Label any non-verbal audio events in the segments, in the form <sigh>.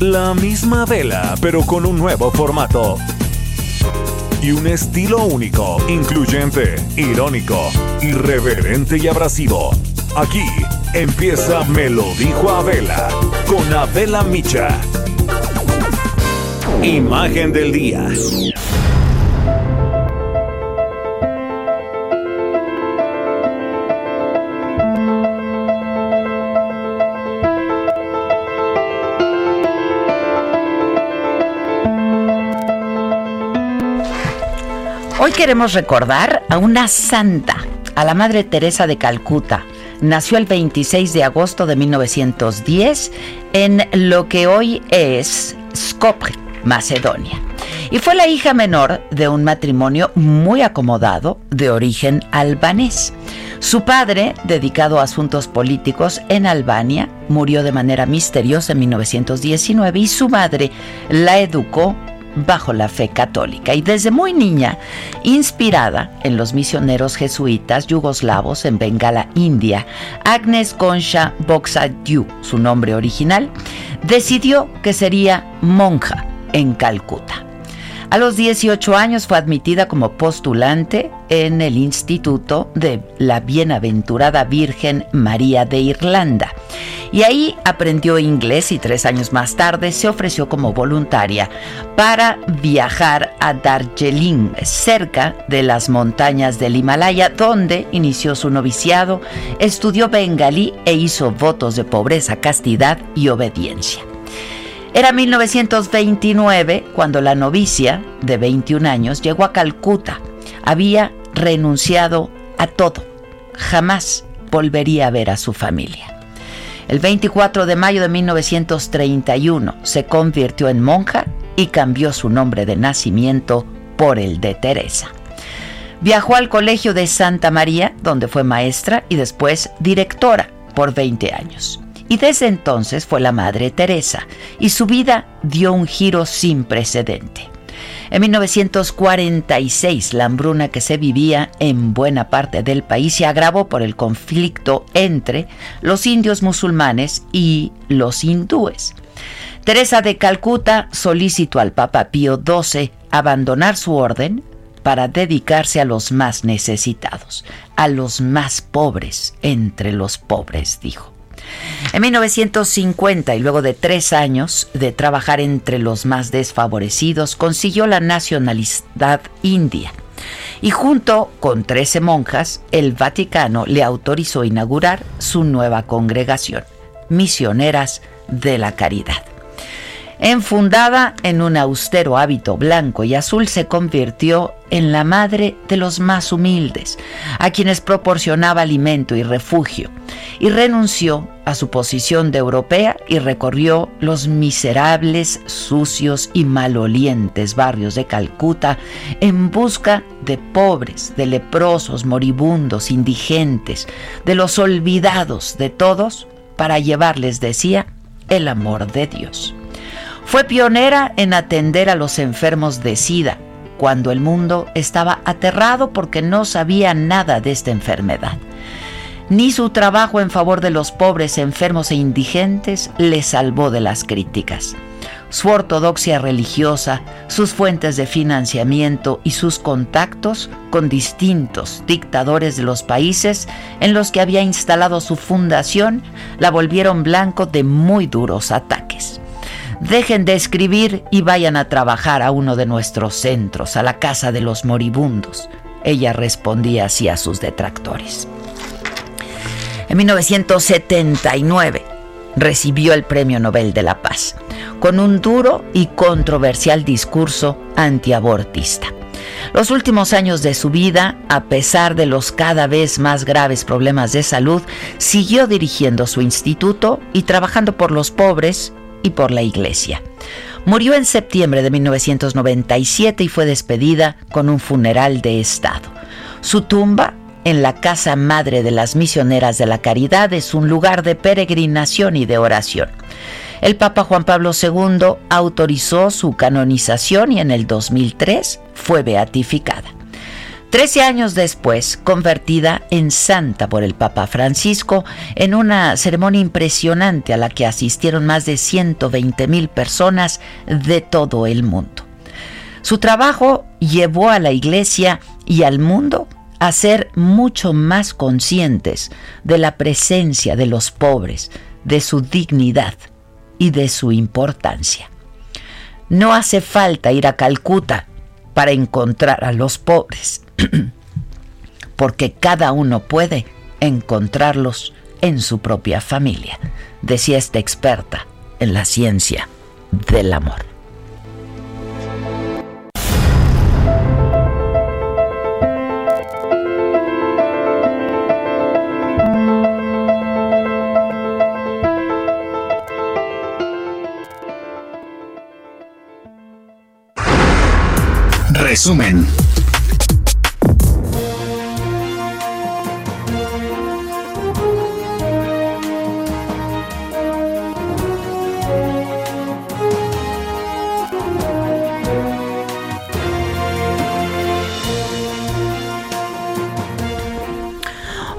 La misma vela, pero con un nuevo formato. Y un estilo único, incluyente, irónico, irreverente y abrasivo. Aquí empieza Me lo dijo Abela, con Abela Micha. Imagen del día. Hoy queremos recordar a una santa, a la Madre Teresa de Calcuta. Nació el 26 de agosto de 1910 en lo que hoy es Skopje, Macedonia. Y fue la hija menor de un matrimonio muy acomodado de origen albanés. Su padre, dedicado a asuntos políticos en Albania, murió de manera misteriosa en 1919 y su madre la educó bajo la fe católica y desde muy niña, inspirada en los misioneros jesuitas yugoslavos en Bengala, India, Agnes Concha Boxadiu, su nombre original, decidió que sería monja en Calcuta. A los 18 años fue admitida como postulante en el Instituto de la Bienaventurada Virgen María de Irlanda. Y ahí aprendió inglés y tres años más tarde se ofreció como voluntaria para viajar a Darjeeling, cerca de las montañas del Himalaya, donde inició su noviciado, estudió bengalí e hizo votos de pobreza, castidad y obediencia. Era 1929 cuando la novicia, de 21 años, llegó a Calcuta. Había renunciado a todo. Jamás volvería a ver a su familia. El 24 de mayo de 1931 se convirtió en monja y cambió su nombre de nacimiento por el de Teresa. Viajó al Colegio de Santa María, donde fue maestra y después directora por 20 años y desde entonces fue la Madre Teresa, y su vida dio un giro sin precedente. En 1946, la hambruna que se vivía en buena parte del país se agravó por el conflicto entre los indios musulmanes y los hindúes. Teresa de Calcuta solicitó al Papa Pío XII abandonar su orden para dedicarse a los más necesitados, a los más pobres entre los pobres, dijo. En 1950, y luego de tres años de trabajar entre los más desfavorecidos, consiguió la nacionalidad india. Y junto con 13 monjas, el Vaticano le autorizó inaugurar su nueva congregación, Misioneras de la Caridad. Enfundada en un austero hábito blanco y azul, se convirtió en la madre de los más humildes, a quienes proporcionaba alimento y refugio, y renunció a su posición de europea y recorrió los miserables, sucios y malolientes barrios de Calcuta en busca de pobres, de leprosos, moribundos, indigentes, de los olvidados de todos, para llevarles, decía, el amor de Dios. Fue pionera en atender a los enfermos de SIDA, cuando el mundo estaba aterrado porque no sabía nada de esta enfermedad. Ni su trabajo en favor de los pobres, enfermos e indigentes le salvó de las críticas. Su ortodoxia religiosa, sus fuentes de financiamiento y sus contactos con distintos dictadores de los países en los que había instalado su fundación la volvieron blanco de muy duros ataques. Dejen de escribir y vayan a trabajar a uno de nuestros centros, a la casa de los moribundos. Ella respondía así a sus detractores. En 1979 recibió el Premio Nobel de la Paz con un duro y controversial discurso antiabortista. Los últimos años de su vida, a pesar de los cada vez más graves problemas de salud, siguió dirigiendo su instituto y trabajando por los pobres y por la iglesia. Murió en septiembre de 1997 y fue despedida con un funeral de Estado. Su tumba en la Casa Madre de las Misioneras de la Caridad es un lugar de peregrinación y de oración. El Papa Juan Pablo II autorizó su canonización y en el 2003 fue beatificada. Trece años después, convertida en santa por el Papa Francisco en una ceremonia impresionante a la que asistieron más de 120 mil personas de todo el mundo. Su trabajo llevó a la Iglesia y al mundo a ser mucho más conscientes de la presencia de los pobres, de su dignidad y de su importancia. No hace falta ir a Calcuta para encontrar a los pobres, <clears throat> porque cada uno puede encontrarlos en su propia familia, decía esta experta en la ciencia del amor. Resumen.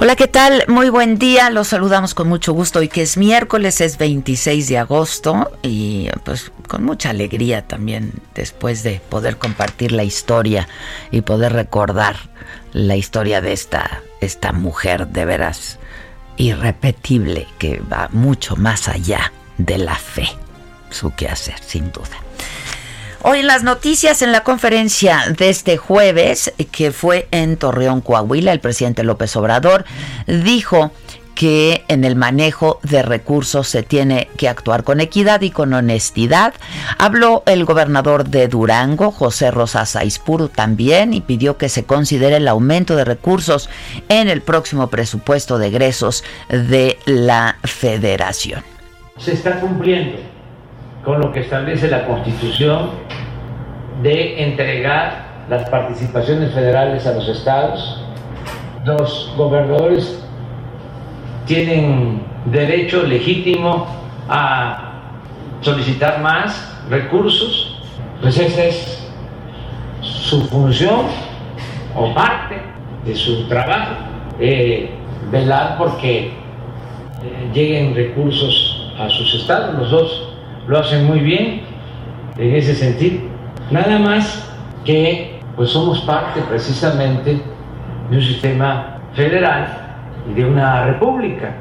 Hola, ¿qué tal? Muy buen día. Los saludamos con mucho gusto hoy que es miércoles, es 26 de agosto y pues con mucha alegría también después de poder compartir la historia y poder recordar la historia de esta, esta mujer de veras irrepetible que va mucho más allá de la fe, su quehacer, sin duda. Hoy en las noticias, en la conferencia de este jueves, que fue en Torreón, Coahuila, el presidente López Obrador dijo que en el manejo de recursos se tiene que actuar con equidad y con honestidad. Habló el gobernador de Durango, José Rosas Aispuru, también y pidió que se considere el aumento de recursos en el próximo presupuesto de egresos de la federación. Se está cumpliendo con lo que establece la Constitución de entregar las participaciones federales a los estados. Los gobernadores tienen derecho legítimo a solicitar más recursos, pues esa es su función o parte de su trabajo, eh, velar porque eh, lleguen recursos a sus estados. Los dos lo hacen muy bien en ese sentido. Nada más que pues somos parte precisamente de un sistema federal y de una república.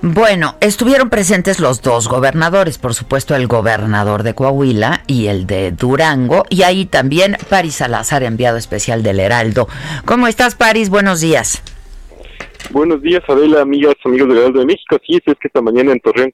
Bueno, estuvieron presentes los dos gobernadores, por supuesto el gobernador de Coahuila y el de Durango, y ahí también Paris Salazar, enviado especial del Heraldo. ¿Cómo estás, Paris? Buenos días. Buenos días, Adela, amigas, amigos del Heraldo de México. Así es, que esta mañana en Torreón,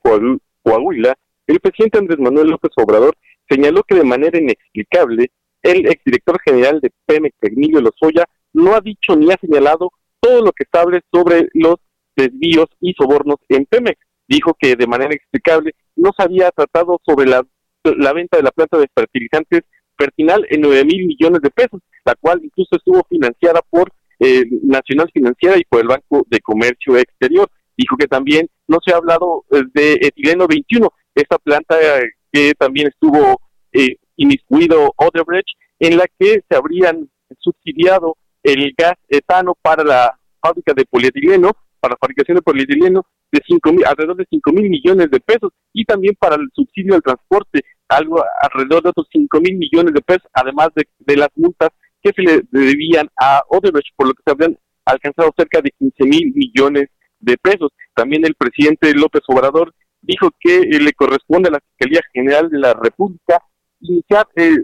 Coahuila, el presidente Andrés Manuel López Obrador señaló que de manera inexplicable el exdirector general de Pemex, Emilio Lozoya, no ha dicho ni ha señalado todo lo que sabe sobre los desvíos y sobornos en Pemex. Dijo que de manera inexplicable no se había tratado sobre la, la venta de la planta de fertilizantes Fertinal en nueve mil millones de pesos, la cual incluso estuvo financiada por eh, Nacional Financiera y por el Banco de Comercio Exterior. Dijo que también no se ha hablado eh, de etileno 21, esta planta eh, que también estuvo eh, inmiscuido Odebrecht, en la que se habrían subsidiado el gas etano para la fábrica de polietileno, para la fabricación de polietileno, de cinco mil, alrededor de 5 mil millones de pesos, y también para el subsidio al transporte, algo alrededor de otros 5 mil millones de pesos, además de, de las multas que se le debían a Odebrecht, por lo que se habrían alcanzado cerca de 15 mil millones de pesos. También el presidente López Obrador dijo que eh, le corresponde a la Fiscalía General de la República iniciar, eh,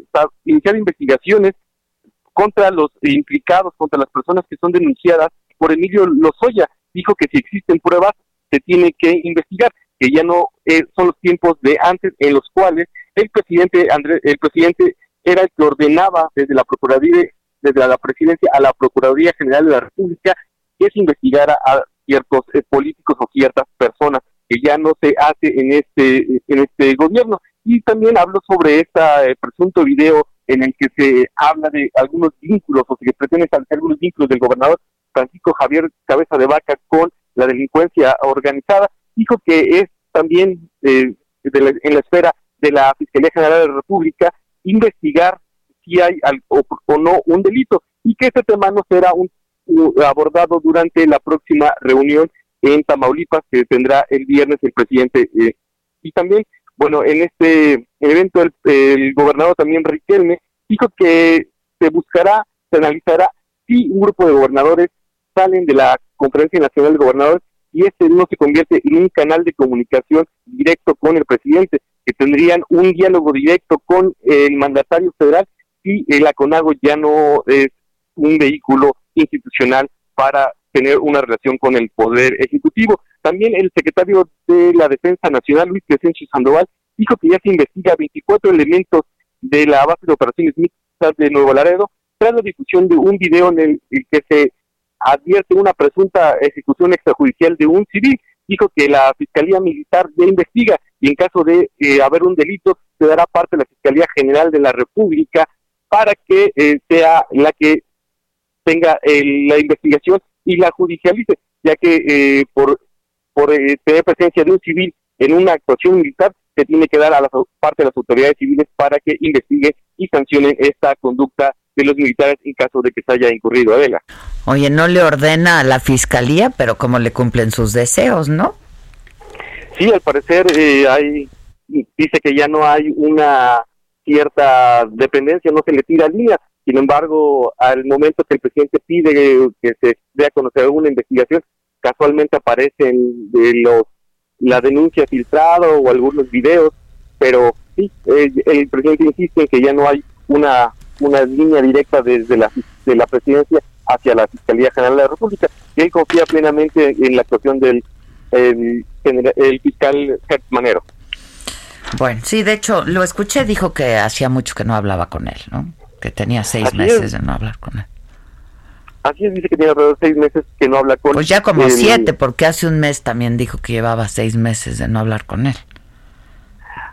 iniciar investigaciones contra los implicados, contra las personas que son denunciadas por Emilio Lozoya. Dijo que si existen pruebas se tiene que investigar. que ya no eh, son los tiempos de antes en los cuales el presidente Andrés, el presidente era el que ordenaba desde la Procuraduría, desde la presidencia a la Procuraduría General de la República que se investigara a ciertos eh, políticos o ciertas personas que ya no se hace en este en este gobierno. Y también hablo sobre este presunto video en el que se habla de algunos vínculos o se pretende establecer algunos vínculos del gobernador Francisco Javier Cabeza de Vaca con la delincuencia organizada, dijo que es también eh, en la esfera de la Fiscalía General de la República investigar si hay o, no un delito y que este tema no será un, abordado durante la próxima reunión en Tamaulipas que tendrá el viernes el presidente. Eh, y también, bueno, en este evento el, el gobernador también Riquelme dijo que se buscará, se analizará si un grupo de gobernadores salen de la Conferencia Nacional de Gobernadores y este no se convierte en un canal de comunicación directo con el presidente, que tendrían un diálogo directo con el mandatario federal y el ACONAGO ya no es un vehículo institucional para tener una relación con el Poder Ejecutivo. También el secretario de la Defensa Nacional, Luis Crescencio Sandoval, dijo que ya se investiga 24 elementos de la base de operaciones mixtas de Nuevo Laredo tras la difusión de un video en el que se advierte una presunta ejecución extrajudicial de un civil. Dijo que la Fiscalía Militar ya investiga y en caso de eh, haber un delito se dará parte de la Fiscalía General de la República para que eh, sea la que tenga la investigación y la judicialice, ya que eh, por, por tener presencia de un civil en una actuación militar se tiene que dar a la parte de las autoridades civiles para que investigue y sancionen esta conducta de los militares en caso de que se haya incurrido Adela. Oye, no le ordena a la fiscalía, pero cómo le cumplen sus deseos, ¿no? Sí, al parecer eh, hay, dice que ya no hay una cierta dependencia, no se le tira línea. Sin embargo, al momento que el presidente pide que se dé a conocer una investigación, casualmente aparecen de los la denuncia filtrada o algunos videos, pero sí, el presidente insiste en que ya no hay una una línea directa desde la, de la presidencia hacia la Fiscalía General de la República. Y él confía plenamente en la actuación del el, fiscal Gertz Manero. Bueno, sí, de hecho, lo escuché, dijo que hacía mucho que no hablaba con él, ¿no? Que tenía seis meses de no hablar con él. Así es, dice que tiene alrededor de seis meses que no habla con él. Pues ya como siete, porque hace un mes también dijo que llevaba seis meses de no hablar con él.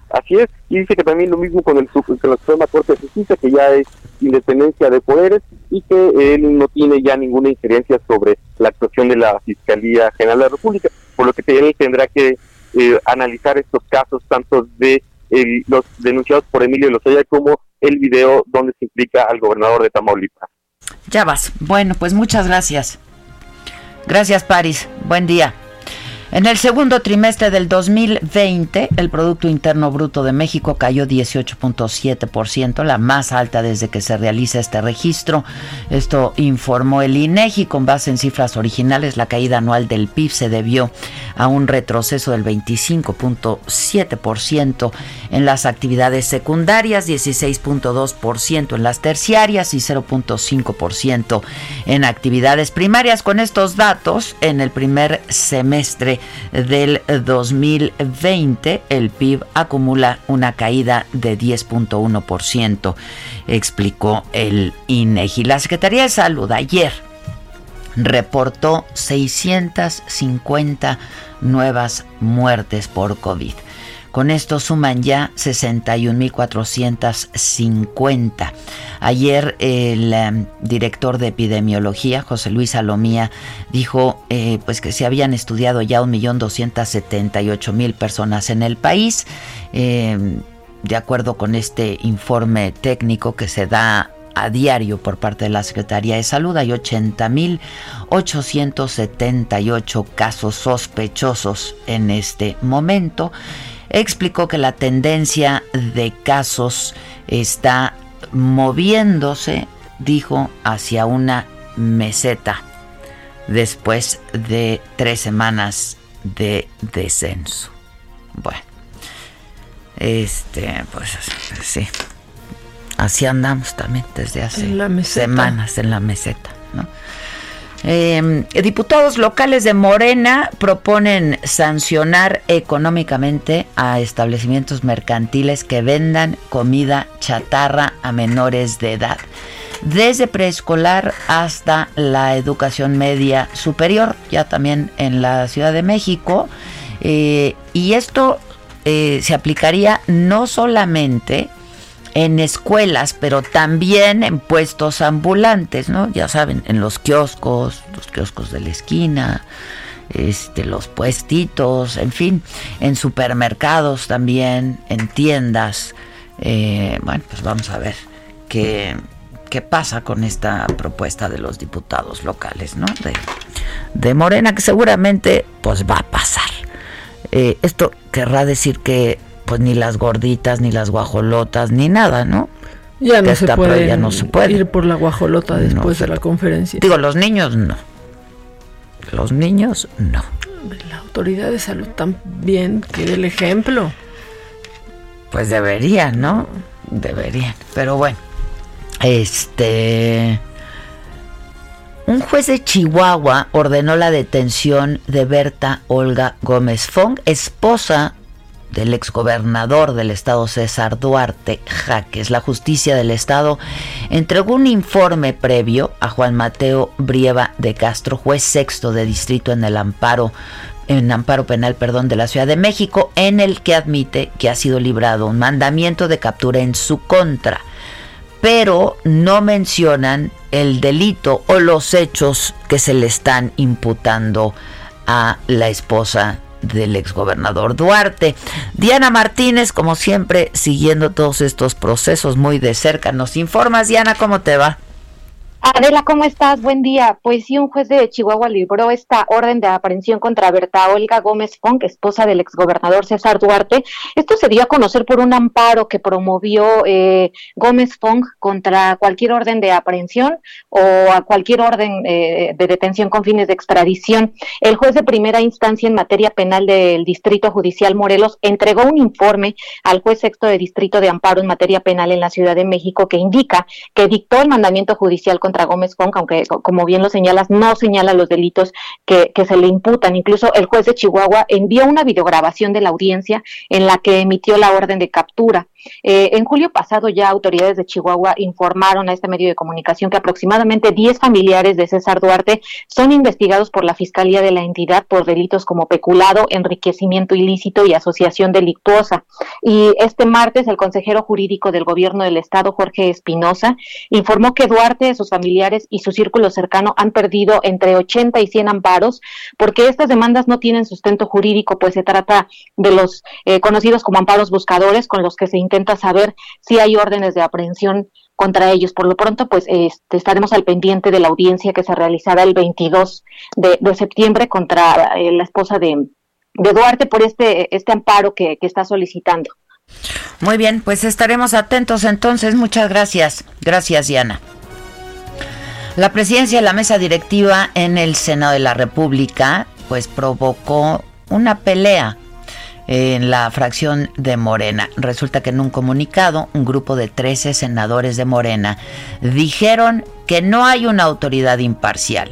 Así es, y dice que también lo mismo con, el, con la Suprema Corte de Justicia, que ya es independencia de poderes y que él no tiene ya ninguna injerencia sobre la actuación de la Fiscalía General de la República, por lo que él tendrá que eh, analizar estos casos, tanto de los denunciados por Emilio Lozoya como el video donde se implica al gobernador de Tamaulipas. Ya vas. Bueno, pues muchas gracias. Gracias, Paris. Buen día. En el segundo trimestre del 2020, el Producto Interno Bruto de México cayó 18.7%, la más alta desde que se realiza este registro. Esto informó el INEGI con base en cifras originales. La caída anual del PIB se debió a un retroceso del 25.7% en las actividades secundarias, 16.2% en las terciarias y 0.5% en actividades primarias. Con estos datos, en el primer semestre del 2020, el PIB acumula una caída de 10.1%, explicó el INEGI. La Secretaría de Salud ayer reportó 650 nuevas muertes por COVID. Con esto suman ya 61.450. Ayer el em, director de epidemiología, José Luis Salomía, dijo eh, pues que se habían estudiado ya 1.278.000 personas en el país. Em, de acuerdo con este informe técnico que se da a diario por parte de la Secretaría de Salud. Hay 80.878 casos sospechosos en este momento explicó que la tendencia de casos está moviéndose, dijo, hacia una meseta después de tres semanas de descenso. Bueno, este, pues sí, así andamos también desde hace semanas en la meseta, ¿no? Eh, diputados locales de Morena proponen sancionar económicamente a establecimientos mercantiles que vendan comida chatarra a menores de edad, desde preescolar hasta la educación media superior, ya también en la Ciudad de México. Eh, y esto eh, se aplicaría no solamente en escuelas, pero también en puestos ambulantes, ¿no? Ya saben, en los kioscos, los kioscos de la esquina, este, los puestitos, en fin, en supermercados también, en tiendas. Eh, bueno, pues vamos a ver qué, qué pasa con esta propuesta de los diputados locales, ¿no? De, de Morena, que seguramente pues va a pasar. Eh, esto querrá decir que pues ni las gorditas, ni las guajolotas, ni nada, ¿no? Ya no, se puede, ya no se puede ir por la guajolota después de la conferencia. Digo, los niños no. Los niños no. La autoridad de salud también que dé el ejemplo. Pues deberían, ¿no? Deberían. Pero bueno, este... Un juez de Chihuahua ordenó la detención de Berta Olga Gómez Fong, esposa del exgobernador del estado César Duarte Jaques. La justicia del estado entregó un informe previo a Juan Mateo Brieva de Castro, juez sexto de distrito en el amparo en amparo penal, perdón, de la Ciudad de México, en el que admite que ha sido librado un mandamiento de captura en su contra, pero no mencionan el delito o los hechos que se le están imputando a la esposa del exgobernador Duarte. Diana Martínez, como siempre, siguiendo todos estos procesos muy de cerca. ¿Nos informas, Diana, cómo te va? Adela, ¿cómo estás? Buen día. Pues sí, un juez de Chihuahua libró esta orden de aprehensión contra Berta Olga Gómez Funk, esposa del exgobernador César Duarte. Esto se dio a conocer por un amparo que promovió eh, Gómez Funk contra cualquier orden de aprehensión o a cualquier orden eh, de detención con fines de extradición. El juez de primera instancia en materia penal del Distrito Judicial Morelos entregó un informe al juez sexto de Distrito de Amparo en materia penal en la Ciudad de México que indica que dictó el mandamiento judicial contra Gómez Fong, aunque como bien lo señalas, no señala los delitos que, que se le imputan. Incluso el juez de Chihuahua envió una videograbación de la audiencia en la que emitió la orden de captura. Eh, en julio pasado ya autoridades de Chihuahua informaron a este medio de comunicación que aproximadamente 10 familiares de César Duarte son investigados por la Fiscalía de la entidad por delitos como peculado, enriquecimiento ilícito y asociación delictuosa. Y este martes el consejero jurídico del gobierno del estado, Jorge Espinosa, informó que Duarte, sus familiares y su círculo cercano han perdido entre 80 y 100 amparos porque estas demandas no tienen sustento jurídico, pues se trata de los eh, conocidos como amparos buscadores con los que se intenta saber si hay órdenes de aprehensión contra ellos. Por lo pronto, pues este, estaremos al pendiente de la audiencia que se realizará el 22 de, septiembre contra eh, la esposa de, Duarte por este, este amparo que, que está solicitando. Muy bien, pues estaremos atentos entonces. Muchas gracias. Gracias, Diana. La presidencia de la mesa directiva en el Senado de la República pues provocó una pelea en la fracción de Morena. Resulta que en un comunicado, un grupo de 13 senadores de Morena dijeron que no hay una autoridad imparcial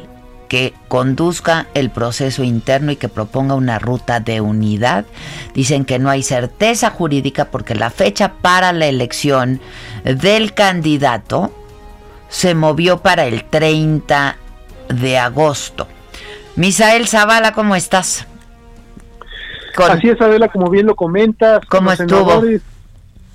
que conduzca el proceso interno y que proponga una ruta de unidad. Dicen que no hay certeza jurídica porque la fecha para la elección del candidato se movió para el 30 de agosto. Misael Zavala, ¿cómo estás? Así es, Adela, como bien lo comentas. ¿Cómo los Senadores,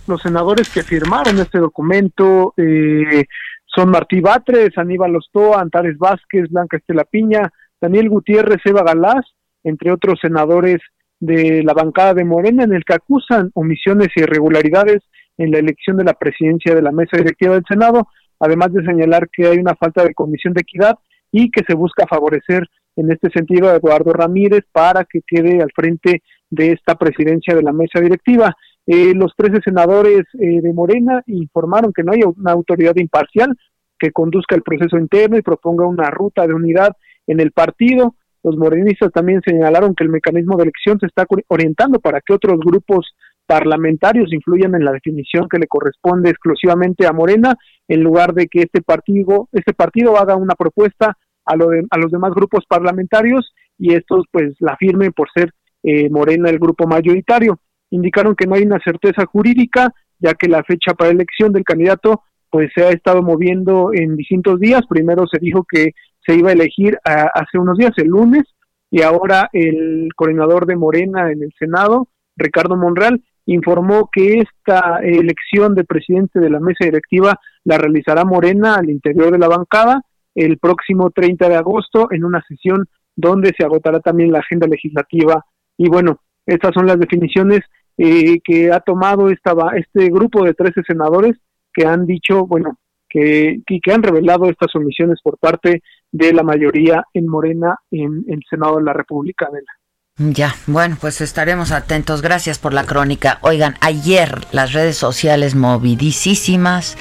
los senadores que firmaron este documento eh, son Martí Batres, Aníbal Ostoa, Antares Vázquez, Blanca Estela Piña, Daniel Gutiérrez, Eva Galás, entre otros senadores de la bancada de Morena, en el que acusan omisiones y irregularidades en la elección de la presidencia de la mesa directiva del Senado, además de señalar que hay una falta de comisión de equidad y que se busca favorecer en este sentido a Eduardo Ramírez para que quede al frente de esta presidencia de la mesa directiva. Eh, los 13 senadores eh, de Morena informaron que no hay una autoridad imparcial que conduzca el proceso interno y proponga una ruta de unidad en el partido. Los morenistas también señalaron que el mecanismo de elección se está orientando para que otros grupos parlamentarios influyan en la definición que le corresponde exclusivamente a Morena, en lugar de que este partido, este partido haga una propuesta a, a los demás grupos parlamentarios y estos pues la firmen por ser eh, Morena el grupo mayoritario. Indicaron que no hay una certeza jurídica, ya que la fecha para elección del candidato pues se ha estado moviendo en distintos días. Primero se dijo que se iba a elegir hace unos días, el lunes, y ahora el coordinador de Morena en el Senado, Ricardo Monreal, informó que esta elección de presidente de la mesa directiva la realizará Morena al interior de la bancada el próximo 30 de agosto en una sesión donde se agotará también la agenda legislativa. Y bueno, estas son las definiciones eh, que ha tomado esta, este grupo de 13 senadores que han dicho, bueno, que, que han revelado estas omisiones por parte de la mayoría en Morena en el Senado de la República. de la ya, bueno, pues estaremos atentos. Gracias por la crónica. Oigan, ayer las redes sociales movidísimas,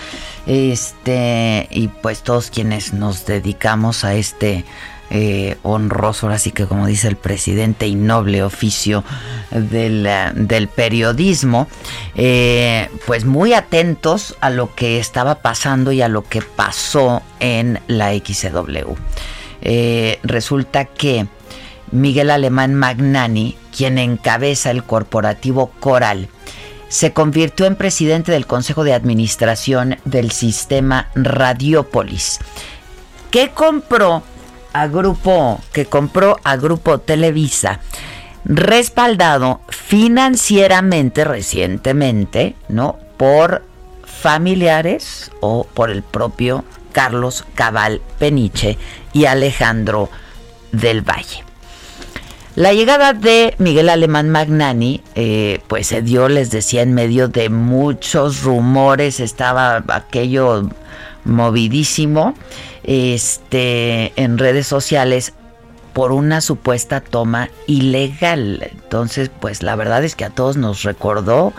este, y pues todos quienes nos dedicamos a este eh, honroso, ahora sí que como dice el presidente, y noble oficio del, del periodismo, eh, pues muy atentos a lo que estaba pasando y a lo que pasó en la XW. Eh, resulta que Miguel Alemán Magnani, quien encabeza el corporativo Coral, se convirtió en presidente del Consejo de Administración del sistema Radiopolis, que compró a Grupo, que compró a Grupo Televisa, respaldado financieramente recientemente, ¿no? Por familiares o por el propio Carlos Cabal Peniche y Alejandro del Valle. La llegada de Miguel Alemán Magnani, eh, pues se dio, les decía, en medio de muchos rumores, estaba aquello movidísimo, este, en redes sociales por una supuesta toma ilegal. Entonces, pues la verdad es que a todos nos recordó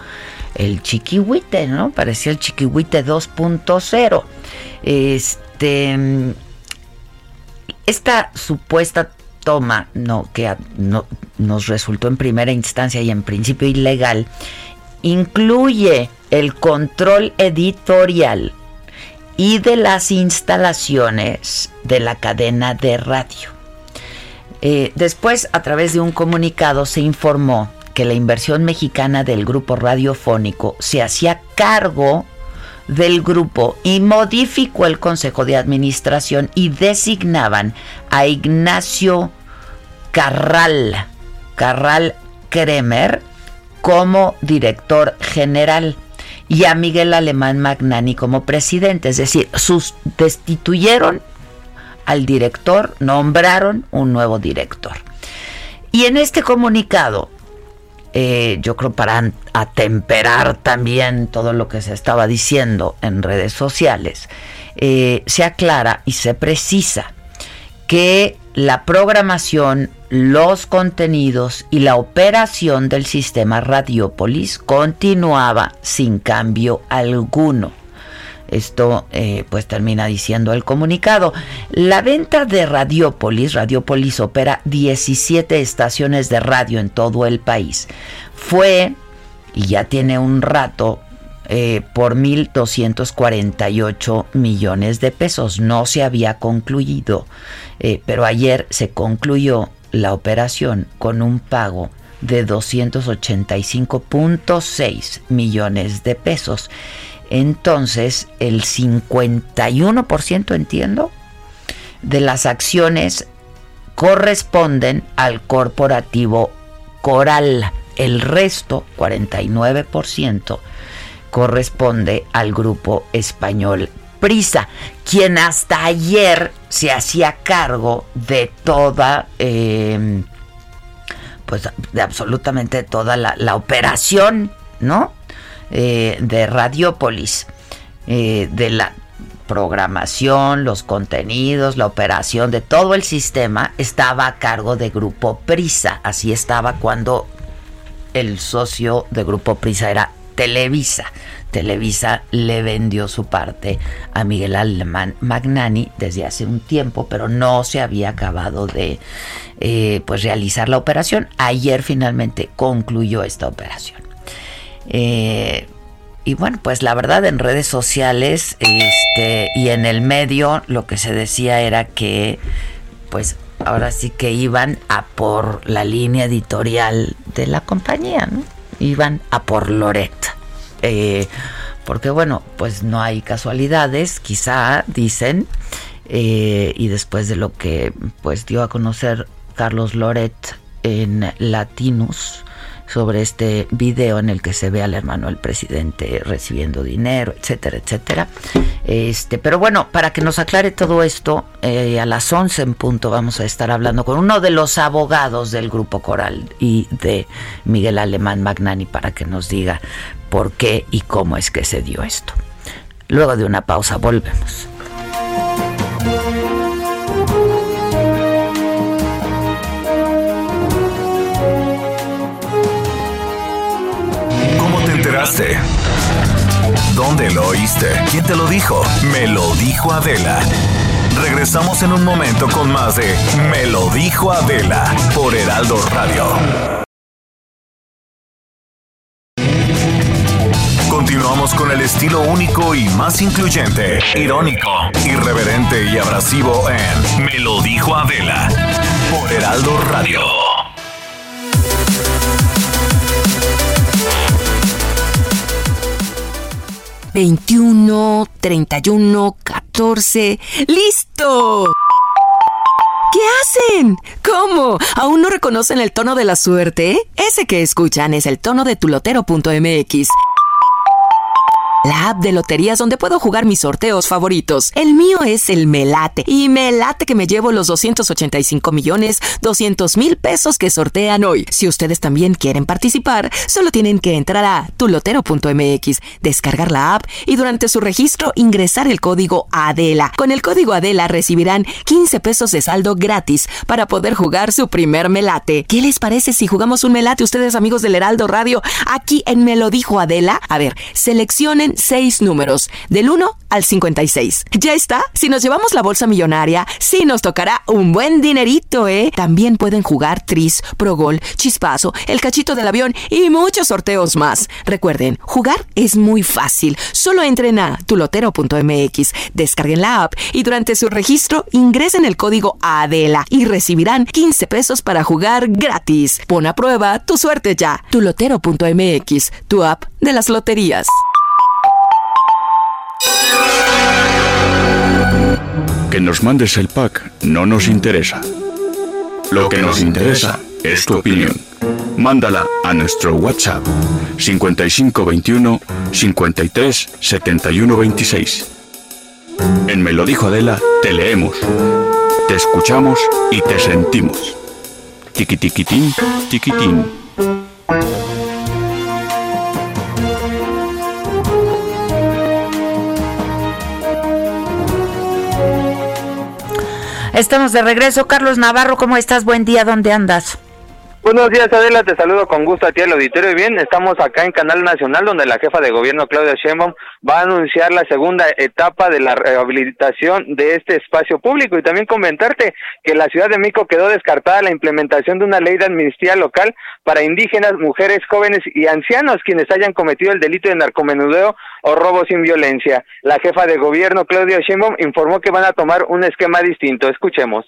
el chiquihuite, ¿no? Parecía el chiquihuite 2.0. Este, esta supuesta toma no, que no, nos resultó en primera instancia y en principio ilegal, incluye el control editorial y de las instalaciones de la cadena de radio. Eh, después, a través de un comunicado, se informó que la inversión mexicana del grupo radiofónico se hacía cargo del grupo y modificó el Consejo de Administración y designaban a Ignacio Carral, Carral Kremer, como director general y a Miguel Alemán Magnani como presidente. Es decir, sus, destituyeron al director, nombraron un nuevo director. Y en este comunicado eh, yo creo para atemperar también todo lo que se estaba diciendo en redes sociales, eh, se aclara y se precisa que la programación, los contenidos y la operación del sistema Radiopolis continuaba sin cambio alguno. Esto eh, pues termina diciendo el comunicado. La venta de Radiopolis, Radiopolis opera 17 estaciones de radio en todo el país. Fue, y ya tiene un rato, eh, por 1.248 millones de pesos. No se había concluido, eh, pero ayer se concluyó la operación con un pago de 285.6 millones de pesos. Entonces, el 51%, entiendo, de las acciones corresponden al corporativo Coral. El resto, 49%, corresponde al grupo español Prisa, quien hasta ayer se hacía cargo de toda, em, pues de absolutamente toda la operación, ¿no? Eh, de Radiopolis, eh, de la programación, los contenidos, la operación de todo el sistema estaba a cargo de Grupo Prisa. Así estaba cuando el socio de Grupo Prisa era Televisa. Televisa le vendió su parte a Miguel Alemán Magnani desde hace un tiempo, pero no se había acabado de eh, pues realizar la operación. Ayer finalmente concluyó esta operación. Eh, y bueno, pues la verdad en redes sociales este, y en el medio lo que se decía era que pues ahora sí que iban a por la línea editorial de la compañía, ¿no? Iban a por Loret. Eh, porque bueno, pues no hay casualidades, quizá dicen, eh, y después de lo que pues dio a conocer Carlos Loret en Latinus, sobre este video en el que se ve al hermano del presidente recibiendo dinero, etcétera, etcétera. Este, pero bueno, para que nos aclare todo esto, eh, a las 11 en punto vamos a estar hablando con uno de los abogados del Grupo Coral y de Miguel Alemán Magnani para que nos diga por qué y cómo es que se dio esto. Luego de una pausa volvemos. ¿Dónde lo oíste? ¿Quién te lo dijo? Me lo dijo Adela. Regresamos en un momento con más de Me lo dijo Adela por Heraldo Radio. Continuamos con el estilo único y más incluyente, irónico, irreverente y abrasivo en Me lo dijo Adela por Heraldo Radio. 21, 31, 14. ¡Listo! ¿Qué hacen? ¿Cómo? ¿Aún no reconocen el tono de la suerte? Ese que escuchan es el tono de tulotero.mx la app de loterías donde puedo jugar mis sorteos favoritos. El mío es el Melate y me late que me llevo los 285 millones 200 mil pesos que sortean hoy. Si ustedes también quieren participar, solo tienen que entrar a tulotero.mx, descargar la app y durante su registro ingresar el código ADELA. Con el código ADELA recibirán 15 pesos de saldo gratis para poder jugar su primer Melate. ¿Qué les parece si jugamos un Melate ustedes amigos del Heraldo Radio aquí en Me lo dijo Adela? A ver, seleccionen seis números, del 1 al 56. ¿Ya está? Si nos llevamos la bolsa millonaria, sí nos tocará un buen dinerito, ¿eh? También pueden jugar Tris, Progol, Chispazo, El Cachito del Avión y muchos sorteos más. Recuerden, jugar es muy fácil. Solo entren a tulotero.mx, descarguen la app y durante su registro ingresen el código ADELA y recibirán 15 pesos para jugar gratis. Pon a prueba tu suerte ya. tulotero.mx, tu app de las loterías. Que nos mandes el pack no nos interesa. Lo que nos interesa es tu opinión. Mándala a nuestro WhatsApp 5521 53 71 26. En Me lo dijo Adela, te leemos, te escuchamos y te sentimos. Tiquitiquitín, tiquitín. Estamos de regreso. Carlos Navarro, ¿cómo estás? Buen día, ¿dónde andas? Buenos días, Adela, te saludo con gusto a ti al auditorio. Y bien, estamos acá en Canal Nacional, donde la jefa de gobierno, Claudia Sheinbaum, va a anunciar la segunda etapa de la rehabilitación de este espacio público. Y también comentarte que la Ciudad de México quedó descartada la implementación de una ley de amnistía local para indígenas, mujeres, jóvenes y ancianos quienes hayan cometido el delito de narcomenudeo o robo sin violencia. La jefa de gobierno, Claudia Sheinbaum, informó que van a tomar un esquema distinto. Escuchemos.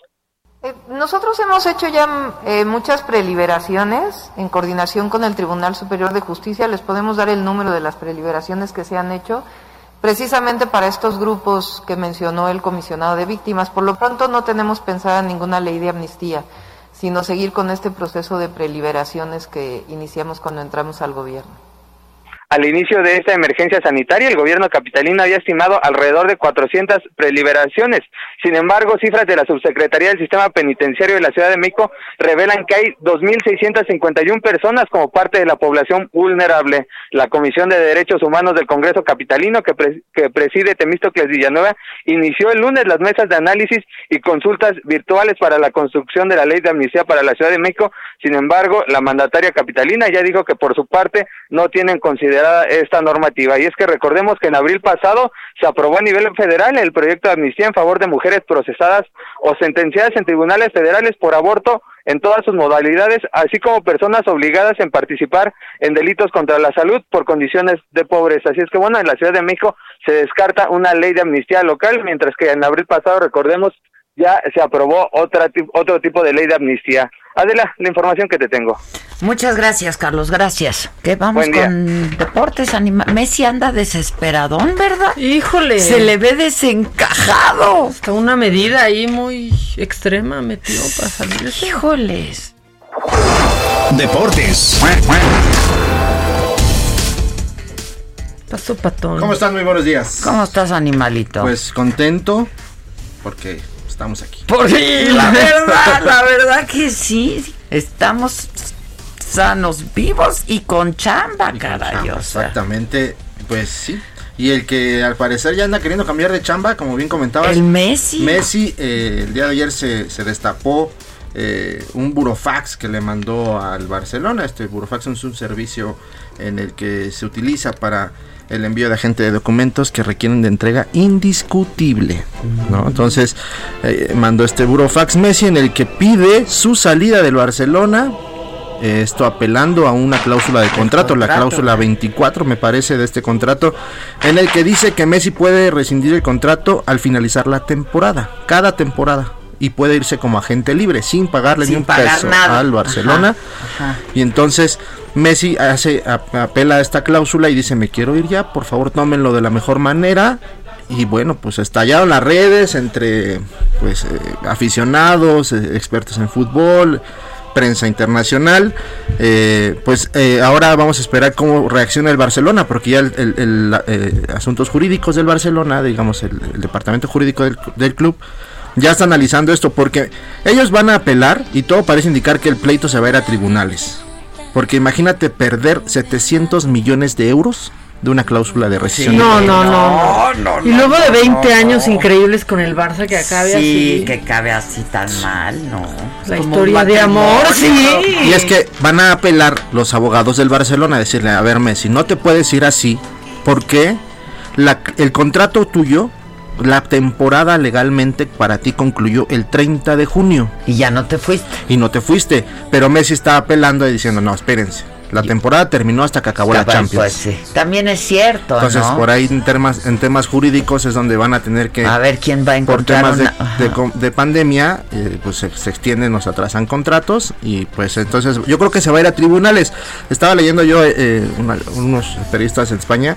Eh, nosotros hemos hecho ya eh, muchas preliberaciones en coordinación con el Tribunal Superior de Justicia. Les podemos dar el número de las preliberaciones que se han hecho precisamente para estos grupos que mencionó el comisionado de víctimas. Por lo pronto no tenemos pensada ninguna ley de amnistía, sino seguir con este proceso de preliberaciones que iniciamos cuando entramos al gobierno. Al inicio de esta emergencia sanitaria, el gobierno capitalino había estimado alrededor de 400 preliberaciones. Sin embargo, cifras de la Subsecretaría del Sistema Penitenciario de la Ciudad de México revelan que hay 2.651 personas como parte de la población vulnerable. La Comisión de Derechos Humanos del Congreso Capitalino, que, que preside Temístocles Villanueva, inició el lunes las mesas de análisis y consultas virtuales para la construcción de la ley de amnistía para la Ciudad de México. Sin embargo, la mandataria capitalina ya dijo que por su parte no tienen consideración esta normativa. Y es que recordemos que en abril pasado se aprobó a nivel federal el proyecto de amnistía en favor de mujeres procesadas o sentenciadas en tribunales federales por aborto en todas sus modalidades, así como personas obligadas en participar en delitos contra la salud por condiciones de pobreza. Así es que bueno, en la Ciudad de México se descarta una ley de amnistía local, mientras que en abril pasado, recordemos, ya se aprobó otra, otro tipo de ley de amnistía. Adela, la información que te tengo. Muchas gracias, Carlos, gracias. Que vamos con deportes anima Messi anda desesperadón, ¿verdad? Híjole. Se le ve desencajado. Hasta una medida ahí muy extrema metió para salir. Híjoles. Deportes. Pasó patón. ¿Cómo están? Muy buenos días. ¿Cómo estás, animalito? Pues contento porque estamos aquí. Por sí, la <laughs> verdad, la verdad que sí. Estamos sanos, vivos y con chamba, caray. exactamente, pues sí. Y el que al parecer ya anda queriendo cambiar de chamba, como bien comentabas. El Messi. Messi, eh, el día de ayer se, se destapó eh, un burofax que le mandó al Barcelona. Este burofax es un servicio en el que se utiliza para el envío de agente de documentos que requieren de entrega indiscutible. ¿no? Entonces eh, mandó este burofax Messi en el que pide su salida del Barcelona. Eh, esto apelando a una cláusula de contrato, la cláusula 24 me parece de este contrato, en el que dice que Messi puede rescindir el contrato al finalizar la temporada, cada temporada y puede irse como agente libre sin pagarle ni un peso al Barcelona. Y entonces Messi hace apela a esta cláusula y dice, "Me quiero ir ya, por favor, tómenlo de la mejor manera." Y bueno, pues estallaron las redes entre pues eh, aficionados, eh, expertos en fútbol, prensa internacional. Eh, pues ahora vamos a esperar cómo reacciona el Barcelona, porque ya el, asuntos jurídicos del Barcelona, digamos el, departamento jurídico del, del club, ya está analizando esto porque ellos van a apelar y todo parece indicar que el pleito se va a ir a tribunales. Porque imagínate perder 700 millones de euros de una cláusula de rescisión. no, no, no, Y luego de 20 años increíbles con el Barça que acabe así. Sí, que acabe así tan mal, no. La historia de amor, sí. Y es que van a apelar los abogados del Barcelona a decirle, a ver, Messi, no te puedes ir así porque la, el contrato tuyo la temporada legalmente para ti concluyó el 30 de junio. Y ya no te fuiste. Y no te fuiste. Pero Messi estaba apelando y diciendo, no, espérense. La temporada terminó hasta que acabó la Champions. Pues sí. También es cierto. Entonces, por ahí en temas, en temas jurídicos es donde van a tener que. A ver quién va a encontrar. Por temas de, pandemia, eh, pues se, extienden, nos atrasan contratos. Y pues entonces, yo creo que se va a ir a tribunales. Estaba leyendo yo eh, unos periodistas en España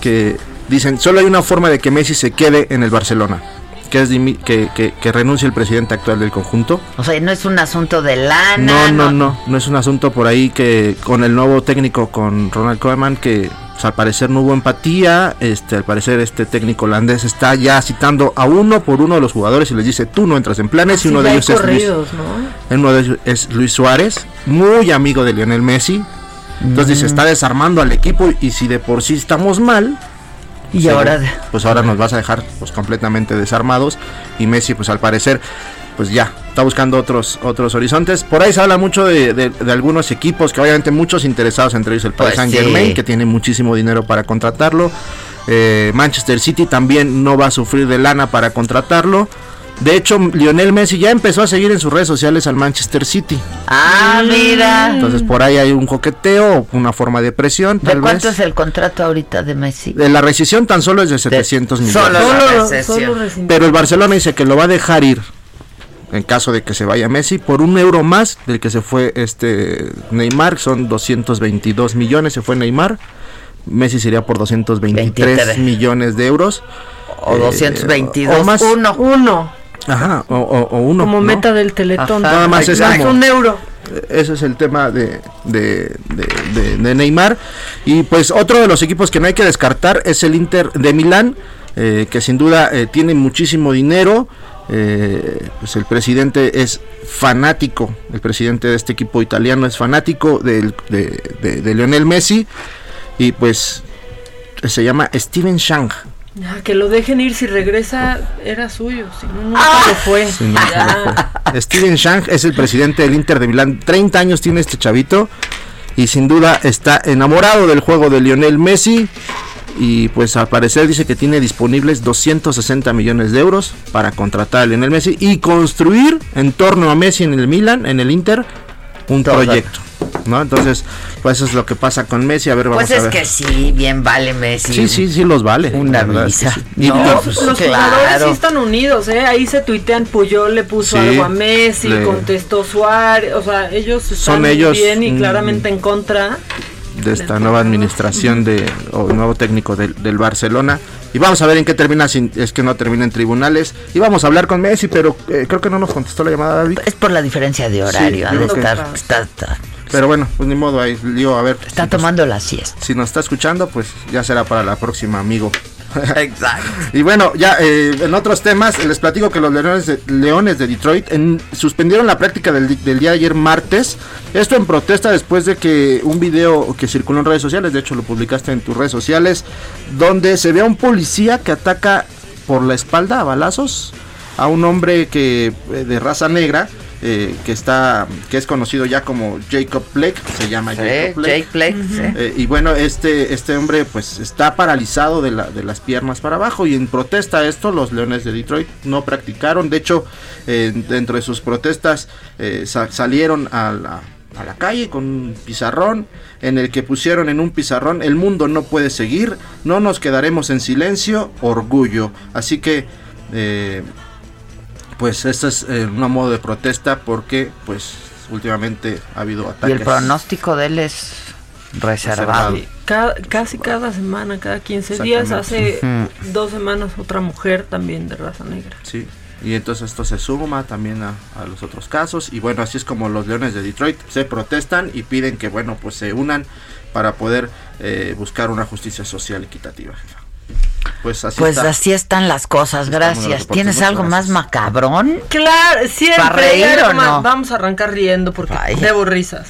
que dicen, solo hay una forma de que Messi se quede en el Barcelona. Que, es que, que, renuncie el presidente actual del conjunto. O sea, no es un asunto de lana. No, no, no, no, es un asunto por ahí que con el nuevo técnico, con Ronald Koeman, que pues, al parecer no hubo empatía, este, al parecer este técnico holandés está ya citando a uno por uno de los jugadores y les dice, tú no entras en planes y uno de ellos es Luis, uno de ellos es Luis Suárez, muy amigo de Lionel Messi. Entonces se mm. está desarmando al equipo y si de por sí estamos mal, y ahora pues ahora nos vas a dejar pues completamente desarmados y Messi pues al parecer pues ya está buscando otros otros horizontes. Por ahí se habla mucho de, algunos equipos que obviamente muchos interesados entre ellos el Paris pues Saint Germain que tiene muchísimo dinero para contratarlo. Eh, Manchester City también no va a sufrir de lana para contratarlo. De hecho, Lionel Messi ya empezó a seguir en sus redes sociales al Manchester City. Ah, mira. Entonces por ahí hay un coqueteo, una forma de presión. ¿De cuánto es el contrato ahorita de Messi? De la rescisión tan solo es de 700 millones. Solo, Pero el Barcelona dice que lo va a dejar ir en caso de que se vaya Messi por un euro más del que se fue este Neymar, son 222 millones, se fue Neymar. Messi sería por 223 millones de euros. O 222. O más. Uno. Uno. Ajá, o, uno. Como meta del teletón. Nada más es un euro. Ese es el tema de, de, de, Neymar. Y pues otro de los equipos que no hay que descartar es el Inter de Milán, eh, que sin duda eh, tiene muchísimo dinero. Eh, pues el presidente es fanático, el presidente de este equipo italiano es fanático de, de Lionel Messi. Y pues se llama Steven Shang que lo dejen ir, si regresa era suyo, si no, nunca ah. lo fue. Steven Shang es el presidente del Inter de Milán, 30 años tiene este chavito y sin duda está enamorado del juego de Lionel Messi y pues al parecer dice que tiene disponibles 260 millones de euros para contratar a Lionel Messi y construir en torno a Messi en el Milan, en el Inter, un proyecto. ¿No? Entonces, pues eso es lo que pasa con Messi. A ver, vamos pues a ver. Pues es que sí, bien vale Messi. Sí, sí, sí los vale. Una visa. no, pues, los jugadores sí están unidos, ¿eh? Ahí se tuitean, Puyol le puso algo a Messi, contestó Suárez, o sea, ellos están Son ellos, bien y claramente en contra de esta nueva administración de o nuevo técnico del, del, Barcelona y vamos a ver en qué termina si es que no termina en tribunales y vamos a hablar con Messi pero eh, creo que no nos contestó la llamada David es por la diferencia de horario de estar, está, pero bueno, pues ni modo, ahí lío, a ver. Está tomando la siesta. Si nos está escuchando, pues ya será para la próxima, amigo. <laughs> Exacto. y bueno, ya eh, en otros temas, les platico que los Leones de, Leones de Detroit suspendieron la práctica del, del, día de ayer martes. Esto en protesta después de que un video que circuló en redes sociales, de hecho lo publicaste en tus redes sociales, donde se ve a un policía que ataca por la espalda a balazos a un hombre que eh, de raza negra eh, que está que es conocido ya como Jacob Blake, se llama Jacob Blake. Eh, y bueno, este este hombre pues está paralizado de, la, de las piernas para abajo y en protesta a esto los Leones de Detroit no practicaron, de hecho dentro de sus protestas salieron a la, a la calle con un pizarrón en el que pusieron en un pizarrón el mundo no puede seguir, no nos quedaremos en silencio, orgullo. Así que eh, pues esta es eh, un modo de protesta porque pues últimamente ha habido ataques. Y el pronóstico de él es reservado. casi cada semana, cada 15 días, hace dos semanas otra mujer también de raza negra. Sí, y entonces esto se suma también a, los otros casos y bueno, así es como los Leones de Detroit se protestan y piden que bueno, pues se unan para poder eh, buscar una justicia social equitativa. Pues así, pues así están las cosas, gracias. ¿Tienes algo más macabrón? Claro, siempre. ¿Para reír o no? Vamos a arrancar riendo porque debo risas.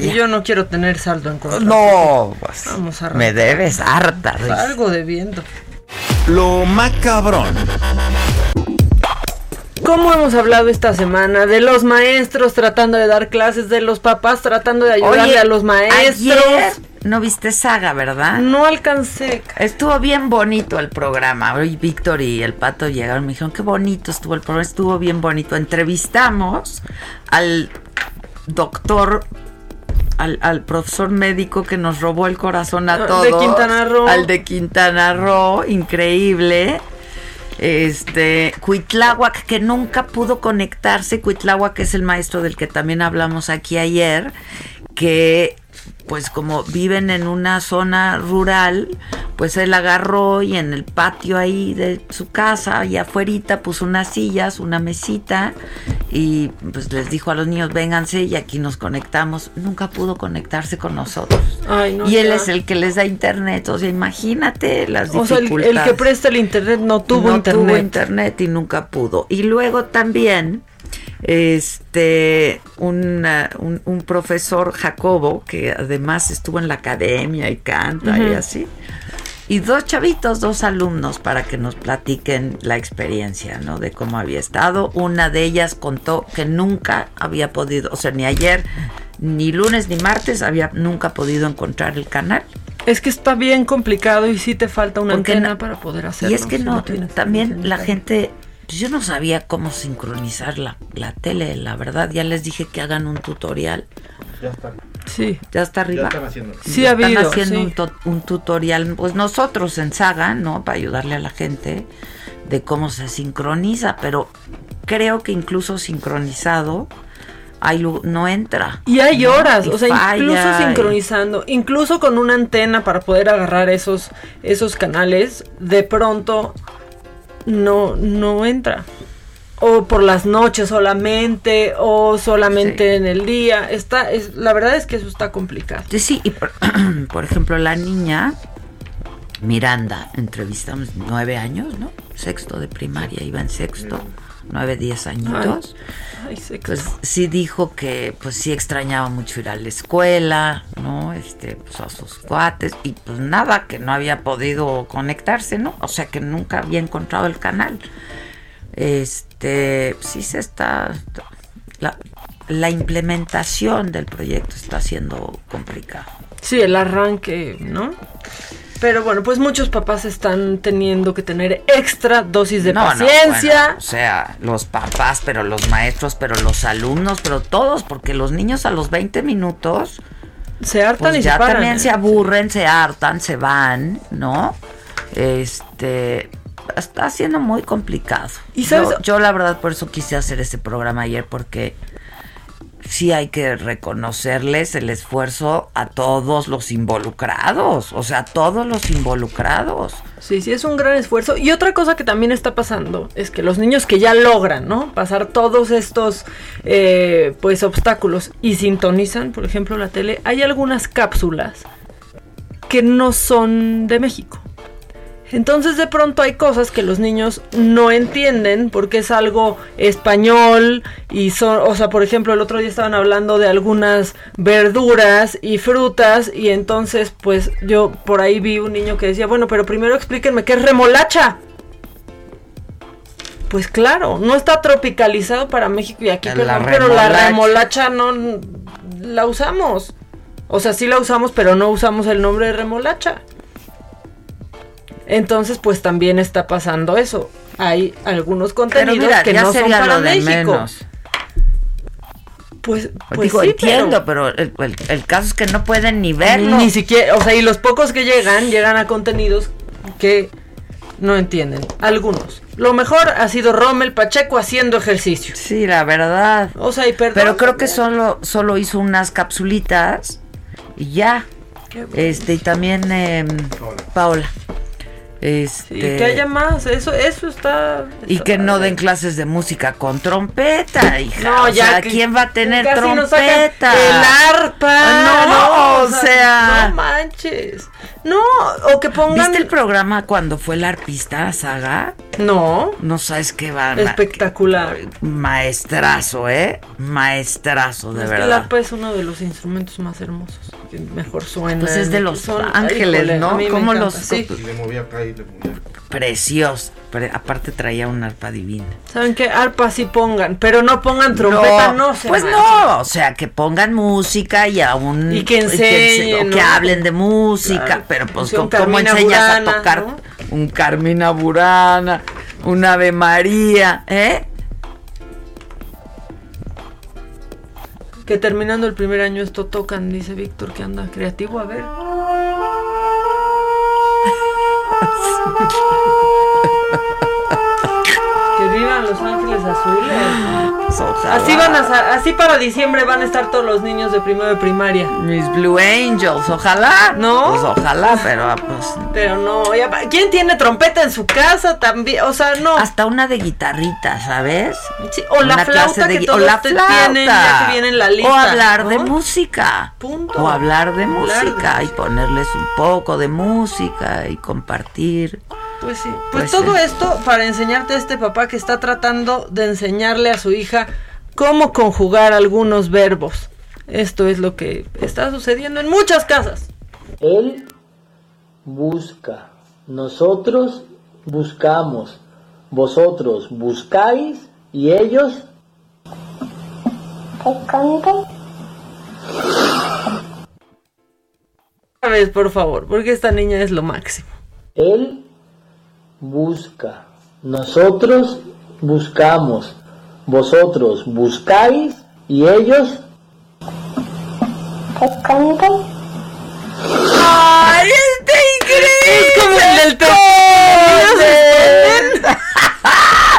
Y yo no quiero tener saldo en contra. No, pues, Vamos a me debes harta risa. Algo de viento. Lo macabrón. ¿Cómo hemos hablado esta semana? De los maestros tratando de dar clases, de los papás tratando de ayudarle a los maestros. no viste Saga, ¿verdad? No alcancé. Estuvo bien bonito el programa. Hoy Víctor y el Pato llegaron, me dijeron, qué bonito estuvo el programa, estuvo bien bonito. Entrevistamos al doctor al, al, profesor médico que nos robó el corazón a todos. De Quintana Roo. Al de Quintana Roo, increíble. Este, Cuitláhuac, que nunca pudo conectarse, Cuitláhuac es el maestro del que también hablamos aquí ayer, que pues como viven en una zona rural, pues él agarró y en el patio ahí de su casa, y afuera, puso unas sillas, una mesita y pues les dijo a los niños, vénganse y aquí nos conectamos. Nunca pudo conectarse con nosotros. y él es el que les da internet, o sea, imagínate las dificultades. O sea, el, que presta el internet no tuvo no tuvo internet y nunca pudo. Y luego también este un, un, profesor Jacobo que además estuvo en la academia y canta y así y dos chavitos, dos alumnos para que nos platiquen la experiencia, ¿no? De cómo había estado. Una de ellas contó que nunca había podido, o sea, ni ayer, ni lunes, ni martes, había nunca podido encontrar el canal. Es que está bien complicado y sí te falta una antena para poder hacerlo. Y es que no, también la gente yo no sabía cómo sincronizar la, la, tele, la verdad. Ya les dije que hagan un tutorial. Ya está. Sí. Ya está arriba. Ya están haciendo. Sí, ha están haciendo un, un, tutorial, pues nosotros en Saga, ¿no? Para ayudarle a la gente de cómo se sincroniza, pero creo que incluso sincronizado hay, no entra. Y hay horas, o sea, incluso sincronizando, incluso con una antena para poder agarrar esos, esos canales, de pronto no, no entra. O por las noches solamente, o solamente en el día. Está, es, la verdad es que eso está complicado. Sí, y por, <clears throat> por ejemplo, la niña Miranda, entrevistamos nueve años, ¿no? Sexto de primaria, iba en sexto, nueve, diez añitos. Pues sí dijo que pues sí extrañaba mucho ir a la escuela, ¿no? Este, pues a sus cuates, y pues nada, que no había podido conectarse, ¿no? O sea que nunca había encontrado el canal. Este, sí se está. La, la implementación del proyecto está siendo complicado. Sí, el arranque, ¿no? Pero bueno, pues muchos papás están teniendo que tener extra dosis de paciencia. o sea, los papás, pero los maestros, pero los alumnos, pero todos, porque los niños a los 20 minutos se hartan pues y ya se paran. también se aburren, se hartan, se van, ¿no? Este está siendo muy complicado. ¿Y sabes? Yo, yo la verdad por eso quise hacer este programa ayer porque sí hay que reconocerles el esfuerzo a todos los involucrados, o sea, a todos los involucrados. Sí, sí, es un gran esfuerzo. Y otra cosa que también está pasando es que los niños que ya logran, ¿no? Pasar todos estos, eh, pues, obstáculos y sintonizan, por ejemplo, la tele, hay algunas cápsulas que no son de México. Entonces de pronto hay cosas que los niños no entienden porque es algo español y son, o sea, por ejemplo, el otro día estaban hablando de algunas verduras y frutas y entonces pues yo por ahí vi un niño que decía, bueno, pero primero explíquenme qué es remolacha. Pues claro, no está tropicalizado para México y aquí, La perdón, pero la remolacha. remolacha no la usamos. O sea, sí la usamos, pero no usamos el nombre de remolacha. Entonces, pues también está pasando eso. Hay algunos Pero contenidos mira, que ya no son para lo de México. menos. Pues, pues Digo, sí, entiendo, pero, el, el- el caso es que no pueden ni pero verlo. ni siquiera, o sea, y los pocos que llegan, llegan a contenidos que no entienden. Algunos. Lo mejor ha sido Rommel Pacheco haciendo ejercicio. Sí, la verdad. O sea, y perdón. Pero creo que solo, solo hizo unas capsulitas y ya. Este, y también em, Paola. Este, Y que haya más, eso, eso está. y que no den clases de música con trompeta, hija. No, o ya sea, que- ¿quién va a tener trompeta? El arpa. No, <laughs> o sea- No manches. No, o que pongan. ¿Viste el programa cuando fue el arpista Saga? No. No sabes qué va. Espectacular. Maestrazo, ¿eh? Maestrazo, de Es que el verdad. arpa es uno de los instrumentos más hermosos. Que mejor suena. Pues es de los Son- ángeles, ¿no? a mí me ¿Cómo encanta, los- sí. Y le movía acá y le movía. Precioso. Pre- aparte traía un arpa divina. ¿Saben qué? Arpa sí pongan, pero no pongan trompeta, no, se Pues manchen. no, o sea, que pongan música y aún. Y que enseñen, o que ¿no? hablen de música, Claro. pero pues, ¿cómo, cómo Carmina enseñas Burana, a tocar ¿no? un Carmina Burana, un Ave María, eh? Que terminando el primer año esto tocan, dice Víctor, que anda creativo, a ver. <laughs> que vivan los ángeles azules. Ojalá. Así van a así para diciembre van a estar todos los niños de primero de primaria. Mis Blue Angels, ojalá. ¿No? Pues ojalá, pero ah, pues. Pero no, ya ¿quién tiene trompeta en su casa también? O sea, no. Hasta una de guitarrita, ¿sabes? Sí, o la Una flauta de que gui- o todos la flauta. tienen, ya que viene en la lista. O hablar de música. Punto. O hablar de Hablar de música y ponerles un poco de música y compartir. Pues sí. Pues, Pues todo sí. esto para enseñarte a este papá que está tratando de enseñarle a su hija cómo conjugar algunos verbos. Esto es lo que está sucediendo en muchas casas. Él busca, nosotros buscamos, vosotros buscáis y ellos Una vez, por favor, porque esta niña es lo máximo. Él busca, nosotros buscamos, vosotros buscáis y ellos ¡Ay, está increíble! Es como el del